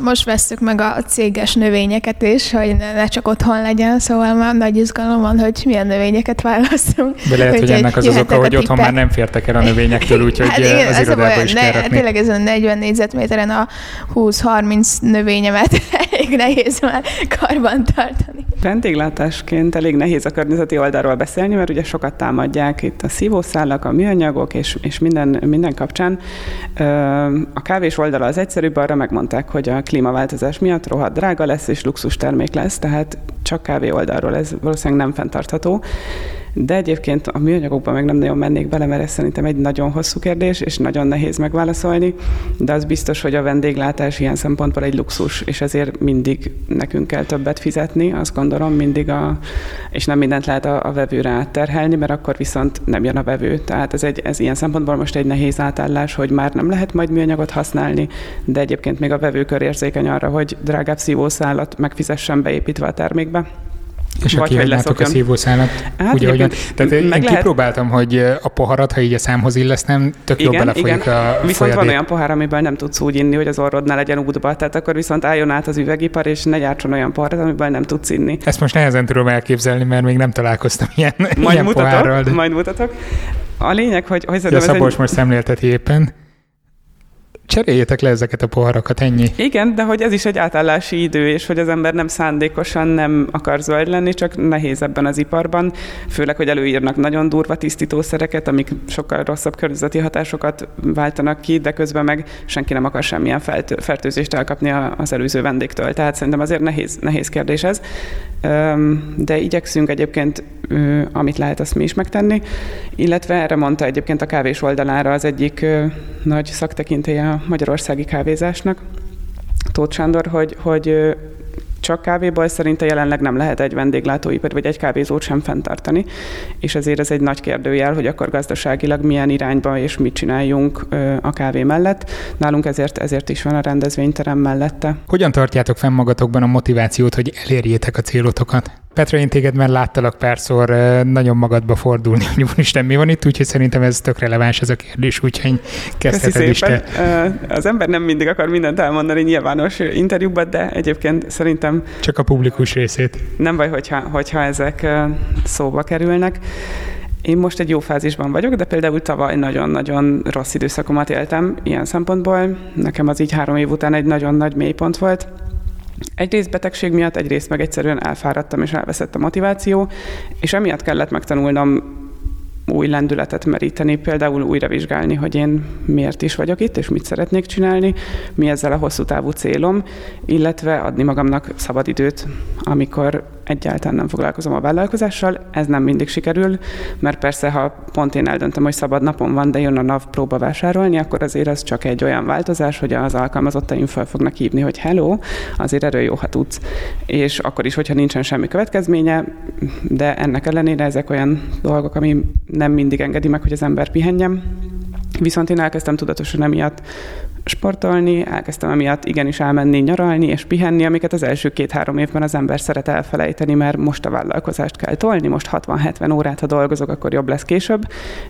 D: Most veszük meg a céges növényeket is, hogy ne, ne csak otthon legyen, szóval már nagy izgalom van, hogy milyen növényeket választunk.
B: De lehet, hogy ennek az az oka, hogy otthon már nem fértek el a növényektől, úgyhogy hát igen, az irodába is kell
D: rakni. Tényleg ezen a 40 négyzetméteren a 20-30 növényemet elég nehéz már karban tartani.
C: Vendéglátásként elég nehéz a környezeti oldalról beszélni, mert ugye sokat támadják itt a szívószálak, a műanyagok és, és minden, minden kapcsán. A kávés oldala az egyszerűbb, arra megmondták, hogy a klímaváltozás miatt rohadt drága lesz és luxus termék lesz, tehát csak kávé oldalról ez valószínűleg nem fenntartható. De egyébként a műanyagokban meg nem nagyon mennék bele, mert ez szerintem egy nagyon hosszú kérdés, és nagyon nehéz megválaszolni, de az biztos, hogy a vendéglátás ilyen szempontból egy luxus, és ezért mindig nekünk kell többet fizetni, azt gondolom, mindig a, és nem mindent lehet a, a vevőre átterhelni, mert akkor viszont nem jön a vevő. Tehát ez, egy, ez ilyen szempontból most egy nehéz átállás, hogy már nem lehet majd műanyagot használni, de egyébként még a vevőkör érzékeny arra, hogy drágább szívószálat megfizessen beépítve a termékbe.
B: És Vagy hogy a szívószálat. Hát, ugye, hogy, tehát én lehet... kipróbáltam, hogy a poharat, ha így a számhoz illesztem, tök igen, jobb belefolyik igen. a
C: Viszont folyadék. van olyan pohár, amiben nem tudsz úgy inni, hogy az orrodnál legyen útba, tehát akkor viszont álljon át az üvegipar, és ne gyártson olyan poharat, amiben nem tudsz inni.
B: Ezt most nehezen tudom elképzelni, mert még nem találkoztam ilyen,
C: majd
B: ilyen
C: mutatok,
B: pohárral. De...
C: Majd mutatok. A lényeg, hogy... hogy
B: ja, Szabolcs egy... most szemlélteti éppen cseréljétek le ezeket a poharakat, ennyi.
C: Igen, de hogy ez is egy átállási idő, és hogy az ember nem szándékosan nem akar zöld lenni, csak nehéz ebben az iparban, főleg, hogy előírnak nagyon durva tisztítószereket, amik sokkal rosszabb környezeti hatásokat váltanak ki, de közben meg senki nem akar semmilyen fertőzést elkapni az előző vendégtől. Tehát szerintem azért nehéz, nehéz kérdés ez. De igyekszünk egyébként, amit lehet, azt mi is megtenni, illetve erre mondta egyébként a kávés oldalára az egyik nagy szaktekintélye magyarországi kávézásnak, Tóth Sándor, hogy, hogy csak kávéból szerinte jelenleg nem lehet egy vendéglátóipar vagy egy kávézót sem fenntartani, és ezért ez egy nagy kérdőjel, hogy akkor gazdaságilag milyen irányba és mit csináljunk a kávé mellett. Nálunk ezért, ezért is van a rendezvényterem mellette.
B: Hogyan tartjátok fenn magatokban a motivációt, hogy elérjétek a célotokat? Petra, én téged már láttalak párszor nagyon magadba fordulni, hogy úristen, mi van itt, úgyhogy szerintem ez tök releváns ez a kérdés, úgyhogy kezdheted is te.
C: Az ember nem mindig akar mindent elmondani nyilvános interjúban, de egyébként szerintem...
B: Csak a publikus részét.
C: Nem baj, hogyha, hogyha ezek szóba kerülnek. Én most egy jó fázisban vagyok, de például tavaly nagyon-nagyon rossz időszakomat éltem ilyen szempontból. Nekem az így három év után egy nagyon nagy mélypont volt Egyrészt betegség miatt, egyrészt meg egyszerűen elfáradtam és elveszett a motiváció, és emiatt kellett megtanulnom új lendületet meríteni, például újra vizsgálni, hogy én miért is vagyok itt, és mit szeretnék csinálni, mi ezzel a hosszú távú célom, illetve adni magamnak szabadidőt, amikor egyáltalán nem foglalkozom a vállalkozással. Ez nem mindig sikerül, mert persze, ha pont én eldöntöm, hogy szabad napom van, de jön a NAV próba vásárolni, akkor azért az csak egy olyan változás, hogy az alkalmazottaim fel fognak hívni, hogy hello, azért erről jó, ha tudsz. És akkor is, hogyha nincsen semmi következménye, de ennek ellenére ezek olyan dolgok, ami nem mindig engedi meg, hogy az ember pihenjem. Viszont én elkezdtem tudatosan emiatt sportolni, elkezdtem emiatt igenis elmenni nyaralni és pihenni, amiket az első két-három évben az ember szeret elfelejteni, mert most a vállalkozást kell tolni, most 60-70 órát, ha dolgozok, akkor jobb lesz később.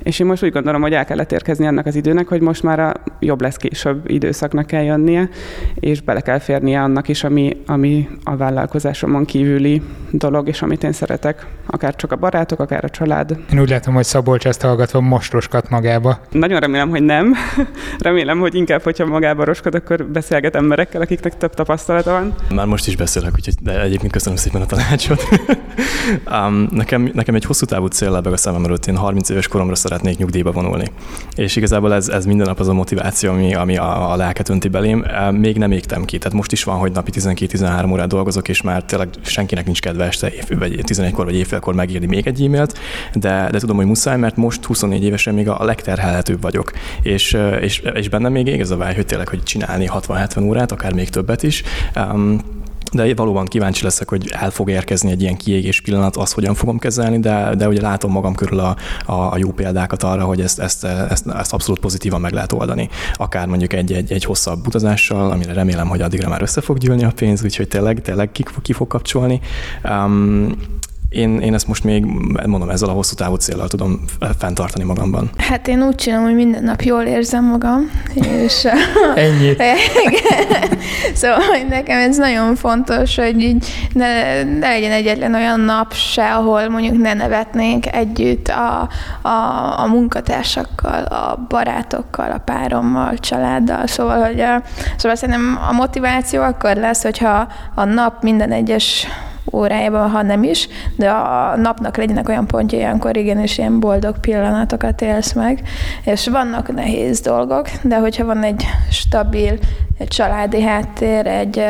C: És én most úgy gondolom, hogy el kellett érkezni annak az időnek, hogy most már a jobb lesz később időszaknak kell jönnie, és bele kell férnie annak is, ami, ami a vállalkozásomon kívüli dolog, és amit én szeretek, akár csak a barátok, akár a család.
B: Én úgy látom, hogy Szabolcs ezt hallgatva mostoskat magába.
C: Nagyon remélem, hogy nem. remélem, hogy inkább, hogyha magába roskod, akkor beszélget emberekkel, akiknek több tapasztalata van.
A: Már most is beszélek, úgyhogy de egyébként köszönöm szépen a tanácsot. um, nekem, nekem egy hosszú távú cél lebeg a szemem előtt, én 30 éves koromra szeretnék nyugdíjba vonulni. És igazából ez, ez minden nap az a motiváció, ami, ami a, a lelket önti belém. Még nem égtem ki, tehát most is van, hogy napi 12-13 órát dolgozok, és már tényleg senkinek nincs kedve este év, vagy 11-kor vagy évfélkor megírni még egy e-mailt, de, de tudom, hogy muszáj, mert most 24 évesen még a legterhelhetőbb vagyok. És, és, és bennem még ég ez a vágy, hogy tényleg, hogy csinálni 60-70 órát, akár még többet is. Um, de valóban kíváncsi leszek, hogy el fog érkezni egy ilyen kiégés pillanat, azt hogyan fogom kezelni, de, de ugye látom magam körül a, a, a jó példákat arra, hogy ezt, ezt, ezt, ezt abszolút pozitívan meg lehet oldani. Akár mondjuk egy, egy, egy hosszabb utazással, amire remélem, hogy addigra már össze fog gyűlni a pénz, úgyhogy tényleg, tényleg ki, ki fog kapcsolni. Um, én, én ezt most még, mondom, ezzel a hosszú távú célral tudom fenntartani magamban.
D: Hát én úgy csinálom, hogy minden nap jól érzem magam, és...
B: Ennyit.
D: szóval nekem ez nagyon fontos, hogy így ne, ne legyen egyetlen olyan nap se, ahol mondjuk ne nevetnénk együtt a, a, a munkatársakkal, a barátokkal, a párommal, családdal, szóval, hogy a, szóval szerintem a motiváció akkor lesz, hogyha a nap minden egyes órájában, ha nem is, de a napnak legyenek olyan pontjai, amikor igenis ilyen boldog pillanatokat élsz meg, és vannak nehéz dolgok, de hogyha van egy stabil egy családi háttér, egy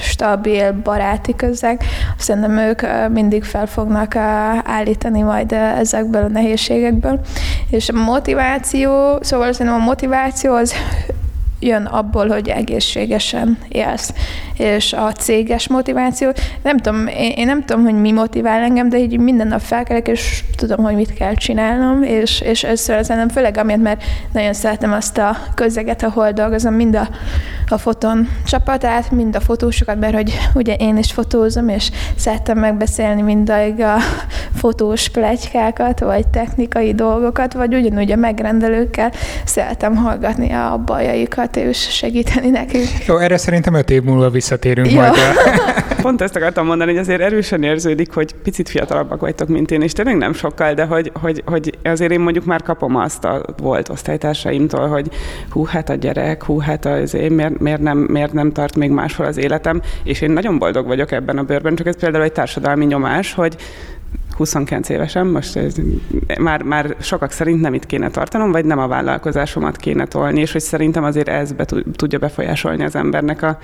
D: stabil baráti közeg, szerintem ők mindig fel fognak állítani majd ezekből a nehézségekből. És a motiváció, szóval szerintem a motiváció az jön abból, hogy egészségesen élsz. És a céges motiváció, nem tudom, én, én nem tudom, hogy mi motivál engem, de így minden nap felkelek, és tudom, hogy mit kell csinálnom, és, és ez szerintem főleg amiatt, mert nagyon szeretem azt a közeget, ahol dolgozom, mind a, a foton csapatát, mind a fotósokat, mert hogy ugye én is fotózom, és szeretem megbeszélni mindig a fotós plegykákat, vagy technikai dolgokat, vagy ugyanúgy a megrendelőkkel szeretem hallgatni a bajaikat, és segíteni nekünk.
B: Jó, erre szerintem öt év múlva visszatérünk ja. majd.
C: Pont ezt akartam mondani, hogy azért erősen érződik, hogy picit fiatalabbak vagytok, mint én, és tényleg nem sokkal, de hogy, hogy, hogy azért én mondjuk már kapom azt a volt osztálytársaimtól, hogy hú, hát a gyerek, hú, hát az én miért, miért, nem, miért nem tart még máshol az életem, és én nagyon boldog vagyok ebben a bőrben, csak ez például egy társadalmi nyomás, hogy 29 évesen, most ez már, már sokak szerint nem itt kéne tartanom, vagy nem a vállalkozásomat kéne tolni, és hogy szerintem azért ez be tudja befolyásolni az embernek a,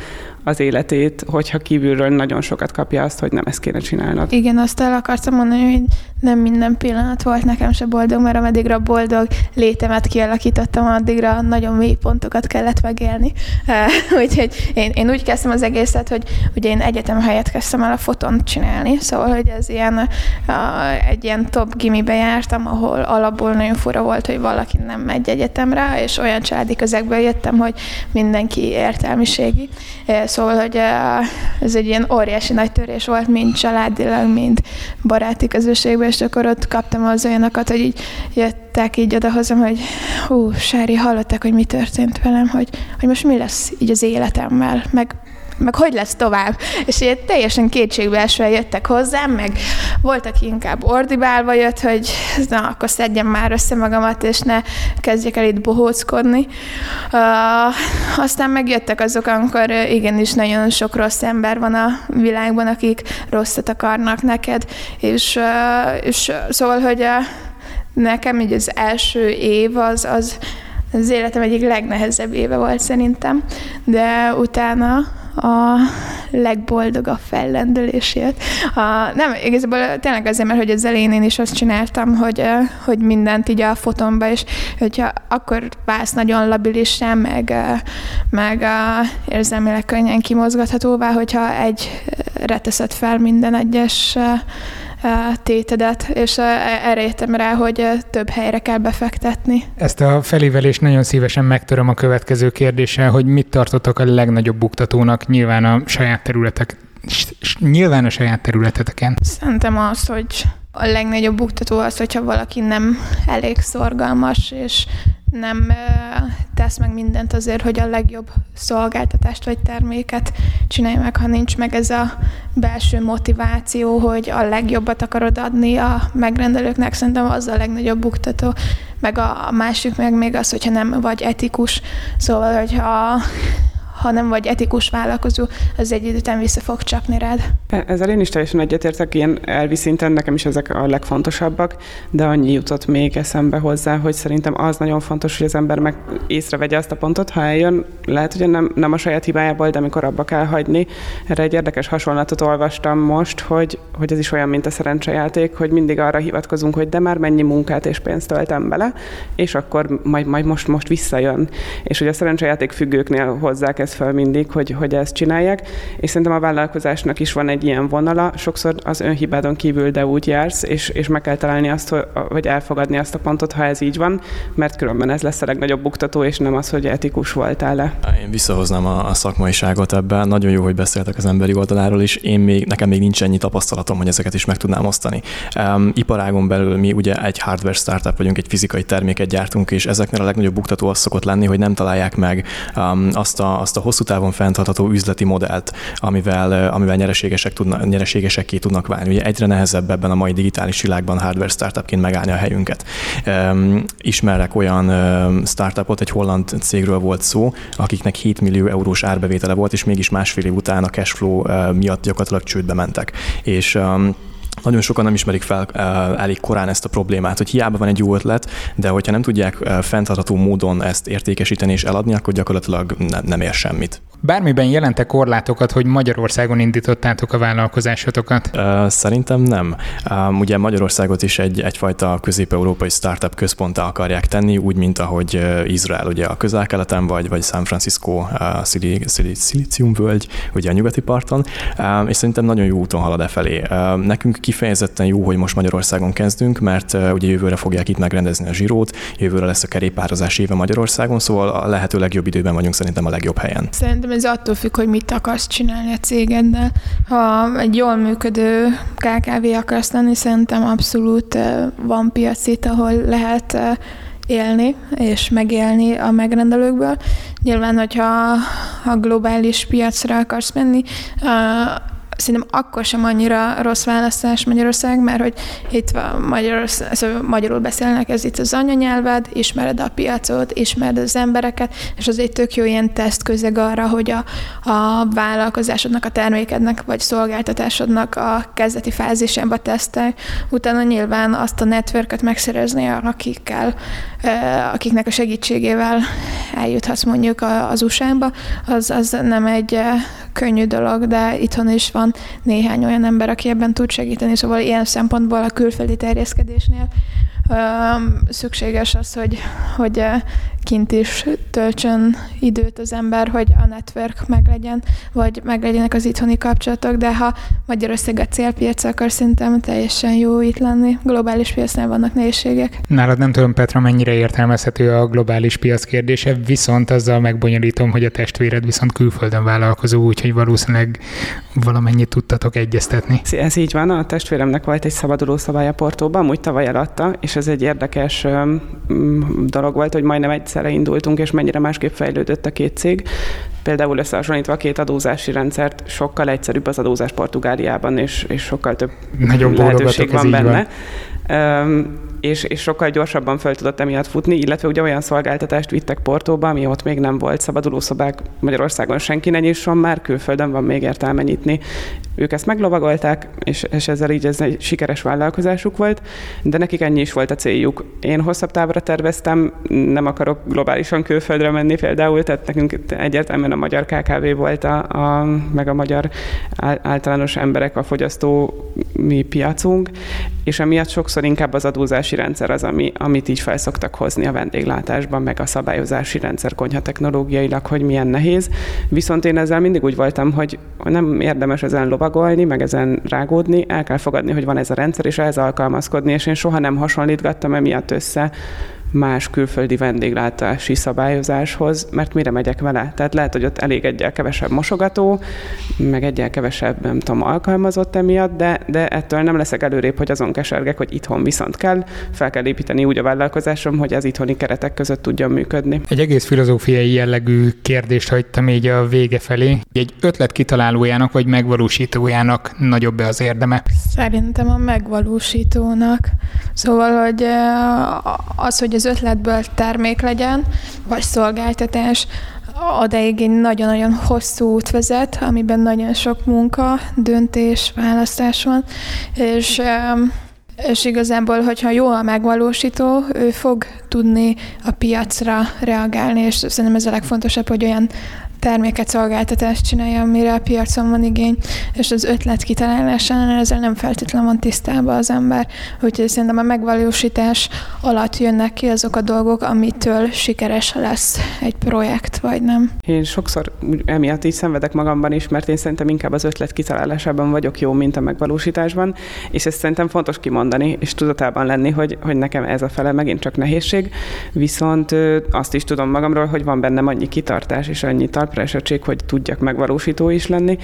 C: az életét, hogyha kívülről nagyon sokat kapja azt, hogy nem ezt kéne csinálnod.
D: Igen, azt el akartam mondani, hogy nem minden pillanat volt nekem se boldog, mert ameddigre a boldog létemet kialakítottam, addigra nagyon mély pontokat kellett megélni. Úgyhogy én, én úgy kezdtem az egészet, hogy ugye én egyetem helyett kezdtem el a foton csinálni, szóval, hogy ez ilyen a, egy ilyen top gimibe jártam, ahol alapból nagyon fura volt, hogy valaki nem megy egyetemre, és olyan családi közegből jöttem, hogy mindenki értelmiségi. Szóval, hogy ez egy ilyen óriási nagy törés volt, mind családilag, mind baráti közösségben, és akkor ott kaptam az olyanokat, hogy így jöttek így oda hozzám, hogy hú, Sári, hallották, hogy mi történt velem, hogy, hogy most mi lesz így az életemmel, meg meg hogy lesz tovább. És ilyen teljesen kétségbeesve jöttek hozzám, meg volt, aki inkább ordibálva jött, hogy na, akkor szedjem már össze magamat, és ne kezdjek el itt bohóckodni. Uh, aztán megjöttek azok, amikor igenis nagyon sok rossz ember van a világban, akik rosszat akarnak neked, és, uh, és szóval, hogy uh, nekem így az első év az, az az életem egyik legnehezebb éve volt szerintem, de utána a legboldogabb fellendülésért. A, nem, igazából tényleg azért, mert hogy az elején én is azt csináltam, hogy, hogy mindent így a fotomba, és hogyha akkor válsz nagyon labilisá, meg, meg érzelmileg könnyen kimozgathatóvá, hogyha egy reteszed fel minden egyes tétedet, és erre jöttem rá, hogy több helyre kell befektetni.
B: Ezt a felévelést nagyon szívesen megtöröm a következő kérdéssel, hogy mit tartottak a legnagyobb buktatónak nyilván a saját területek, nyilván a saját területeteken?
D: Szerintem az, hogy a legnagyobb buktató az, hogyha valaki nem elég szorgalmas, és nem tesz meg mindent azért, hogy a legjobb szolgáltatást vagy terméket csinálj meg, ha nincs meg ez a belső motiváció, hogy a legjobbat akarod adni a megrendelőknek, szerintem az a legnagyobb buktató. Meg a másik meg még az, hogyha nem vagy etikus, szóval, hogyha ha nem vagy etikus vállalkozó, az egy idő után vissza fog csapni rád.
C: E, ezzel én is teljesen egyetértek, ilyen elvi szinten nekem is ezek a legfontosabbak, de annyi jutott még eszembe hozzá, hogy szerintem az nagyon fontos, hogy az ember meg észrevegye azt a pontot, ha eljön, lehet, hogy nem, nem a saját hibájából, de amikor abba kell hagyni. Erre egy érdekes hasonlatot olvastam most, hogy, hogy ez is olyan, mint a szerencsejáték, hogy mindig arra hivatkozunk, hogy de már mennyi munkát és pénzt töltem bele, és akkor majd, majd most, most visszajön. És hogy a szerencsejáték függőknél hozzák ezt fel mindig, hogy, hogy ezt csinálják, és szerintem a vállalkozásnak is van egy ilyen vonala, sokszor az önhibádon kívül, de úgy jársz, és, és meg kell találni azt, hogy elfogadni azt a pontot, ha ez így van, mert különben ez lesz a legnagyobb buktató, és nem az, hogy etikus voltál-e.
A: Én visszahoznám a, a szakmaiságot ebben. Nagyon jó, hogy beszéltek az emberi oldaláról is. Én még, nekem még nincs ennyi tapasztalatom, hogy ezeket is meg tudnám osztani. Um, iparágon belül mi ugye egy hardware startup vagyunk, egy fizikai terméket gyártunk, és ezeknél a legnagyobb buktató az szokott lenni, hogy nem találják meg um, azt, a, azt a hosszú távon fenntartható üzleti modellt, amivel, amivel nyereségesek, tudna, nyereségesekké tudnak válni. Ugye egyre nehezebb ebben a mai digitális világban hardware startupként megállni a helyünket. Ismerek olyan startupot, egy holland cégről volt szó, akiknek 7 millió eurós árbevétele volt, és mégis másfél év után a cashflow miatt gyakorlatilag csődbe mentek. És nagyon sokan nem ismerik fel elég korán ezt a problémát, hogy hiába van egy jó ötlet, de hogyha nem tudják fenntartható módon ezt értékesíteni és eladni, akkor gyakorlatilag nem, nem ér semmit.
B: Bármiben jelente korlátokat, hogy Magyarországon indítottátok a vállalkozásotokat?
A: Szerintem nem. Ugye Magyarországot is egy, egyfajta közép-európai startup központtá akarják tenni, úgy, mint ahogy Izrael ugye a közel-keleten, vagy, vagy San Francisco, a Szilícium völgy, ugye a nyugati parton, és szerintem nagyon jó úton halad e felé. Nekünk kifejezetten jó, hogy most Magyarországon kezdünk, mert ugye jövőre fogják itt megrendezni a zsirót, jövőre lesz a kerékpározás éve Magyarországon, szóval a lehető legjobb időben vagyunk szerintem a legjobb helyen.
D: Szerintem ez attól függ, hogy mit akarsz csinálni a cégeddel. Ha egy jól működő KKV akarsz lenni, szerintem abszolút van piac itt, ahol lehet élni és megélni a megrendelőkből. Nyilván, hogyha a globális piacra akarsz menni, szerintem akkor sem annyira rossz választás Magyarország, mert hogy itt van Magyarország, szóval magyarul beszélnek, ez itt az anyanyelved, ismered a piacot, ismered az embereket, és az egy tök jó ilyen tesztközeg arra, hogy a, a vállalkozásodnak, a termékednek vagy szolgáltatásodnak a kezdeti fázisában tesztel, utána nyilván azt a networköt megszerezni, akikkel, akiknek a segítségével eljuthatsz mondjuk az USA-ba, az, az nem egy könnyű dolog, de itthon is van néhány olyan ember, aki ebben tud segíteni, szóval ilyen szempontból a külföldi terjeszkedésnél szükséges az, hogy, hogy kint is töltsön időt az ember, hogy a network meglegyen, vagy meglegyenek az itthoni kapcsolatok, de ha Magyarország a célpiac, akkor szerintem teljesen jó itt lenni. Globális piacnál vannak nehézségek.
B: Nálad nem tudom, Petra, mennyire értelmezhető a globális piac kérdése, viszont azzal megbonyolítom, hogy a testvéred viszont külföldön vállalkozó, úgyhogy valószínűleg valamennyit tudtatok egyeztetni.
C: Ez így van, a testvéremnek volt egy szabaduló szabálya Portóban, úgy tavaly eladta, és ez egy érdekes dolog volt, hogy majdnem egyszerre indultunk, és mennyire másképp fejlődött a két cég. Például összehasonlítva a két adózási rendszert, sokkal egyszerűbb az adózás Portugáliában, és, és sokkal több Nagyobb lehetőség van benne. Van és, és sokkal gyorsabban föl tudott emiatt futni, illetve ugye olyan szolgáltatást vittek Portóba, ami ott még nem volt szabadulószobák, Magyarországon senki ne nyisson már, külföldön van még értelme nyitni. Ők ezt meglovagolták, és, és ezzel így ez egy sikeres vállalkozásuk volt, de nekik ennyi is volt a céljuk. Én hosszabb távra terveztem, nem akarok globálisan külföldre menni például, tehát nekünk egyértelműen a magyar KKV volt, a, a, meg a magyar általános emberek a fogyasztó mi piacunk, és emiatt sokszor inkább az adózási rendszer az, ami, amit így felszoktak hozni a vendéglátásban, meg a szabályozási rendszer konyha technológiailag, hogy milyen nehéz. Viszont én ezzel mindig úgy voltam, hogy nem érdemes ezen lovagolni, meg ezen rágódni, el kell fogadni, hogy van ez a rendszer, és ehhez alkalmazkodni, és én soha nem hasonlítgattam emiatt össze más külföldi vendéglátási szabályozáshoz, mert mire megyek vele? Tehát lehet, hogy ott elég egyel kevesebb mosogató, meg egyel kevesebb, nem tudom, alkalmazott emiatt, de, de ettől nem leszek előrébb, hogy azon kesergek, hogy itthon viszont kell, fel kell építeni úgy a vállalkozásom, hogy az itthoni keretek között tudjon működni.
B: Egy egész filozófiai jellegű kérdést hagytam így a vége felé. Egy ötlet kitalálójának vagy megvalósítójának nagyobb-e az érdeme?
D: Szerintem a megvalósítónak. Szóval, hogy az, hogy az ötletből termék legyen, vagy szolgáltatás, odaig egy nagyon-nagyon hosszú út vezet, amiben nagyon sok munka, döntés, választás van, és és igazából, hogyha jó a megvalósító, ő fog tudni a piacra reagálni, és szerintem ez a legfontosabb, hogy olyan terméket, szolgáltatást csinálja, amire a piacon van igény, és az ötlet kitalálásánál ezzel nem feltétlenül van tisztában az ember. Úgyhogy szerintem a megvalósítás alatt jönnek ki azok a dolgok, amitől sikeres lesz egy projekt, vagy nem.
C: Én sokszor emiatt így szenvedek magamban is, mert én szerintem inkább az ötlet kitalálásában vagyok jó, mint a megvalósításban, és ezt szerintem fontos kimondani, és tudatában lenni, hogy, hogy nekem ez a fele megint csak nehézség, viszont azt is tudom magamról, hogy van bennem annyi kitartás és annyi talpra esettség, hogy tudjak megvalósító is lenni,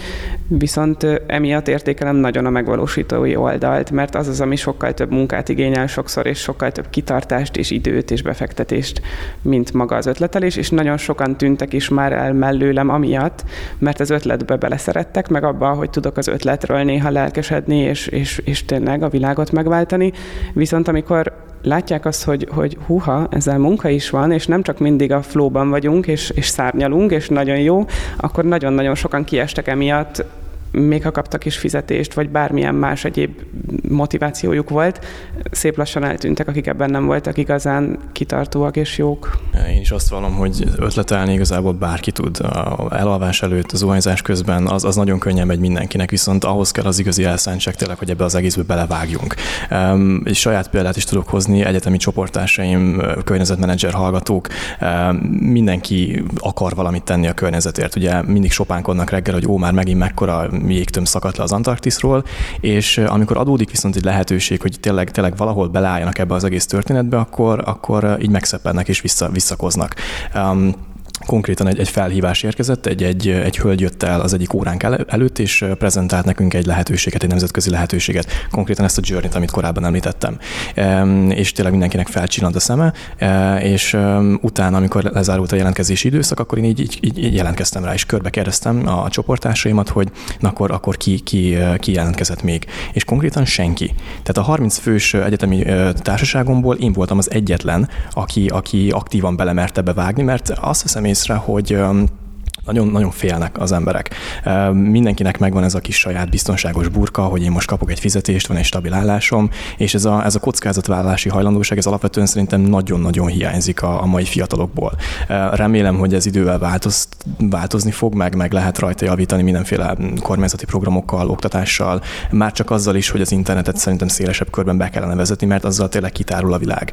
C: viszont emiatt értékelem nagyon a megvalósítói oldalt, mert az az, ami sokkal több munkát igényel sokszor, és sokkal több kitartást és időt és befektetést, mint maga az ötletelés, és nagyon sokan tűntek is már el mellőlem amiatt, mert az ötletbe beleszerettek, meg abba, hogy tudok az ötletről néha lelkesedni, és, és, és tényleg a világot megváltani. Viszont amikor látják azt, hogy, hogy húha, ezzel munka is van, és nem csak mindig a flóban vagyunk, és, és szárnyalunk, és nagyon jó, akkor nagyon-nagyon sokan kiestek emiatt, még ha kaptak is fizetést, vagy bármilyen más egyéb motivációjuk volt, szép lassan eltűntek, akik ebben nem voltak igazán kitartóak és jók.
A: Én is azt vallom, hogy ötletelni igazából bárki tud. A elalvás előtt, az zuhanyzás közben az, az nagyon könnyen megy mindenkinek, viszont ahhoz kell az igazi elszántság tényleg, hogy ebbe az egészbe belevágjunk. Um, és saját példát is tudok hozni, egyetemi csoportársaim, környezetmenedzser hallgatók, um, mindenki akar valamit tenni a környezetért. Ugye mindig sopánkodnak reggel, hogy ó, már megint mekkora jégtöm szakadt le az Antarktiszról, és amikor adódik viszont egy lehetőség, hogy tényleg, tényleg valahol beleálljanak ebbe az egész történetbe, akkor, akkor így megszeppennek és vissza, visszakoznak. Um, konkrétan egy, egy felhívás érkezett, egy, egy, egy hölgy jött el az egyik óránk el, előtt, és prezentált nekünk egy lehetőséget, egy nemzetközi lehetőséget, konkrétan ezt a journey amit korábban említettem. És tényleg mindenkinek felcsillant a szeme, e, és utána, amikor lezárult a jelentkezési időszak, akkor én így, így, így jelentkeztem rá, és körbe kérdeztem a csoporttársaimat, hogy na akkor, akkor ki, ki, ki jelentkezett még. És konkrétan senki. Tehát a 30 fős egyetemi társaságomból én voltam az egyetlen, aki, aki aktívan belemerte bevágni, mert azt hiszem észre, hogy nagyon, nagyon félnek az emberek. Mindenkinek megvan ez a kis saját biztonságos burka, hogy én most kapok egy fizetést, van egy stabil állásom, és ez a, ez a kockázatvállalási hajlandóság, ez alapvetően szerintem nagyon-nagyon hiányzik a, a mai fiatalokból. Remélem, hogy ez idővel változ, változni fog, meg, meg lehet rajta javítani mindenféle kormányzati programokkal, oktatással, már csak azzal is, hogy az internetet szerintem szélesebb körben be kellene vezetni, mert azzal tényleg kitárul a világ.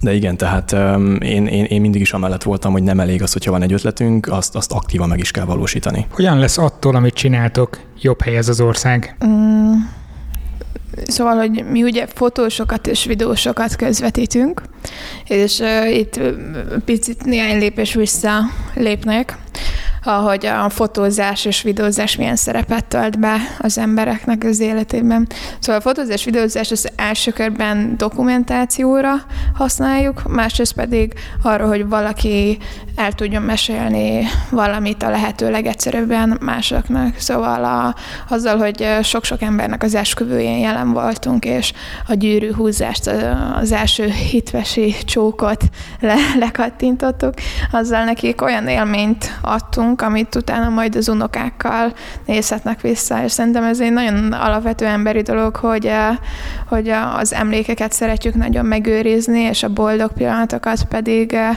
A: De igen, tehát um, én, én, én mindig is amellett voltam, hogy nem elég az, hogyha van egy ötletünk, azt, azt aktívan meg is kell valósítani.
B: Hogyan lesz attól, amit csináltok, jobb hely ez az ország? Mm,
D: Szóval, hogy mi ugye fotósokat és videósokat közvetítünk, és uh, itt picit néhány lépés vissza lépnek ahogy a fotózás és videózás milyen szerepet tölt be az embereknek az életében. Szóval a fotózás, videózás az első körben dokumentációra használjuk, másrészt pedig arra, hogy valaki el tudjon mesélni valamit a lehető legegyszerűbben másoknak. Szóval a, azzal, hogy sok-sok embernek az esküvőjén jelen voltunk, és a gyűrű húzást, az első hitvesi csókot le, lekattintottuk, azzal nekik olyan élményt adtunk, csinálunk, amit utána majd az unokákkal nézhetnek vissza, és szerintem ez egy nagyon alapvető emberi dolog, hogy, eh, hogy az emlékeket szeretjük nagyon megőrizni, és a boldog pillanatokat pedig eh,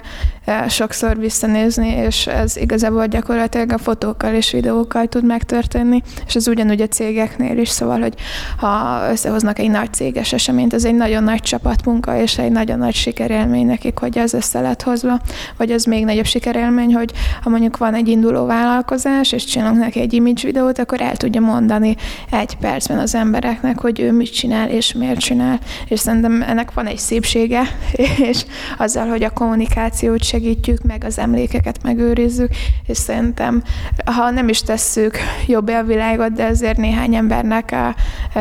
D: sokszor visszanézni, és ez igazából gyakorlatilag a fotókkal és videókkal tud megtörténni, és ez ugyanúgy a cégeknél is, szóval, hogy ha összehoznak egy nagy céges eseményt, ez egy nagyon nagy csapatmunka, és egy nagyon nagy sikerélmény nekik, hogy ez össze lett hozva, vagy az még nagyobb sikerélmény, hogy ha mondjuk van egy indul induló vállalkozás, és csinálunk neki egy image videót, akkor el tudja mondani egy percben az embereknek, hogy ő mit csinál és miért csinál. És szerintem ennek van egy szépsége, és azzal, hogy a kommunikációt segítjük, meg az emlékeket megőrizzük, és szerintem, ha nem is tesszük jobb a világot, de azért néhány embernek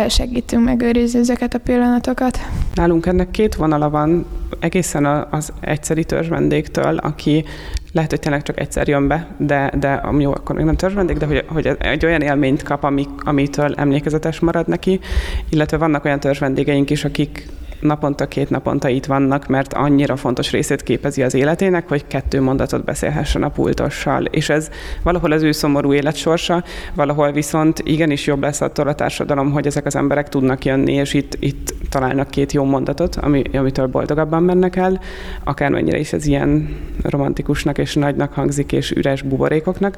D: segítünk megőrizni ezeket a pillanatokat.
C: Nálunk ennek két vonala van, egészen az egyszeri törzsvendégtől, aki lehet, hogy tényleg csak egyszer jön be, de, de jó, akkor még nem törzsvendég, de hogy, hogy egy olyan élményt kap, ami, amitől emlékezetes marad neki, illetve vannak olyan törzsvendégeink is, akik naponta, két naponta itt vannak, mert annyira fontos részét képezi az életének, hogy kettő mondatot beszélhessen a pultossal. És ez valahol az ő szomorú életsorsa, valahol viszont igenis jobb lesz attól a társadalom, hogy ezek az emberek tudnak jönni, és itt, itt találnak két jó mondatot, ami, amitől boldogabban mennek el, akármennyire is ez ilyen romantikusnak és nagynak hangzik, és üres buborékoknak.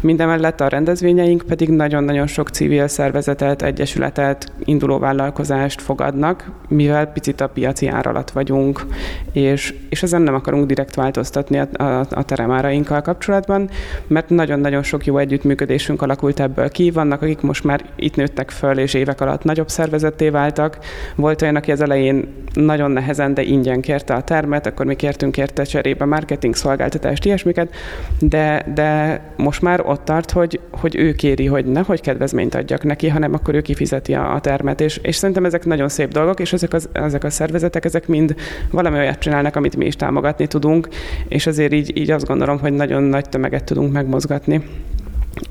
C: Mindemellett a rendezvényeink pedig nagyon-nagyon sok civil szervezetet, egyesületet, induló vállalkozást fogadnak, mivel picit a piaci ár alatt vagyunk, és, és ezen nem akarunk direkt változtatni a, a, a teremárainkkal kapcsolatban, mert nagyon-nagyon sok jó együttműködésünk alakult ebből ki. Vannak, akik most már itt nőttek föl, és évek alatt nagyobb szervezetté váltak. Volt olyan, aki az elején nagyon nehezen, de ingyen kérte a termet, akkor mi kértünk érte cserébe marketing szolgáltatást, ilyesmiket, de, de most már ott tart, hogy, hogy ő kéri, hogy nehogy kedvezményt adjak neki, hanem akkor ő kifizeti a, a termet, és, és szerintem ezek nagyon szép dolgok, és ezek, az, ezek a szervezetek, ezek mind valami olyat csinálnak, amit mi is támogatni tudunk, és azért így, így azt gondolom, hogy nagyon nagy tömeget tudunk megmozgatni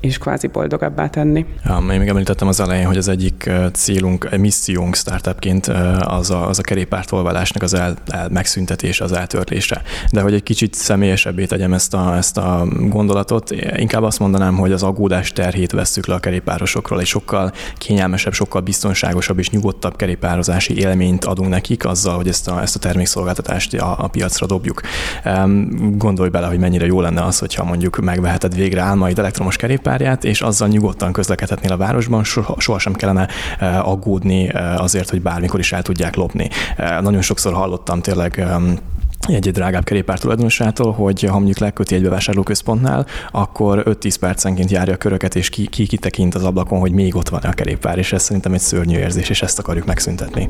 C: és kvázi boldogabbá tenni.
A: Ja, én még említettem az elején, hogy az egyik célunk, missziónk startupként az a, az a kerékpártolválásnak az el, el, megszüntetése, az eltörlése. De hogy egy kicsit személyesebbé tegyem ezt a, ezt a gondolatot, inkább azt mondanám, hogy az aggódás terhét vesszük le a kerékpárosokról, és sokkal kényelmesebb, sokkal biztonságosabb és nyugodtabb kerékpározási élményt adunk nekik azzal, hogy ezt a, ezt a termékszolgáltatást a, a piacra dobjuk. Gondolj bele, hogy mennyire jó lenne az, hogyha mondjuk megveheted végre álmaid elektromos kerék kerékpárját, és azzal nyugodtan közlekedhetnél a városban, soha, sohasem kellene eh, aggódni eh, azért, hogy bármikor is el tudják lopni. Eh, nagyon sokszor hallottam tényleg egy drágább kerékpár tulajdonosától, hogy ha mondjuk leköti egy bevásárlóközpontnál, akkor 5-10 percenként járja a köröket, és ki, ki kitekint az ablakon, hogy még ott van a kerékpár, és ez szerintem egy szörnyű érzés, és ezt akarjuk megszüntetni.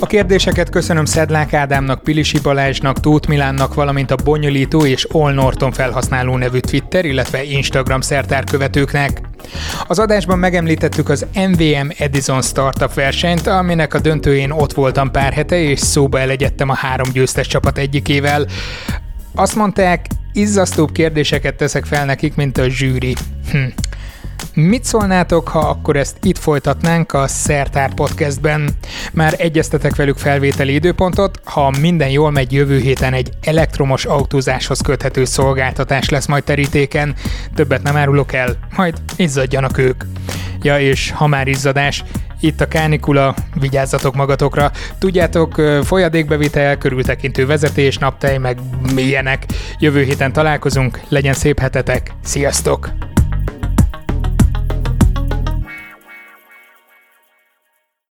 B: A kérdéseket köszönöm Szedlák Ádámnak, Pilisi Balázsnak, Tóth Milánnak, valamint a bonyolító és All Norton felhasználó nevű Twitter, illetve Instagram szertárkövetőknek. Az adásban megemlítettük az MVM Edison Startup versenyt, aminek a döntőjén ott voltam pár hete, és szóba elegyedtem a három győztes csapat egyikével. Azt mondták, izzasztóbb kérdéseket teszek fel nekik, mint a zsűri. Hm. Mit szólnátok, ha akkor ezt itt folytatnánk a Szertár podcastben? Már egyeztetek velük felvételi időpontot, ha minden jól megy jövő héten egy elektromos autózáshoz köthető szolgáltatás lesz majd terítéken. Többet nem árulok el, majd izzadjanak ők. Ja, és ha már izzadás, itt a kánikula, vigyázzatok magatokra. Tudjátok, folyadékbevitel, körültekintő vezetés, naptej, meg milyenek. Jövő héten találkozunk, legyen szép hetetek, sziasztok!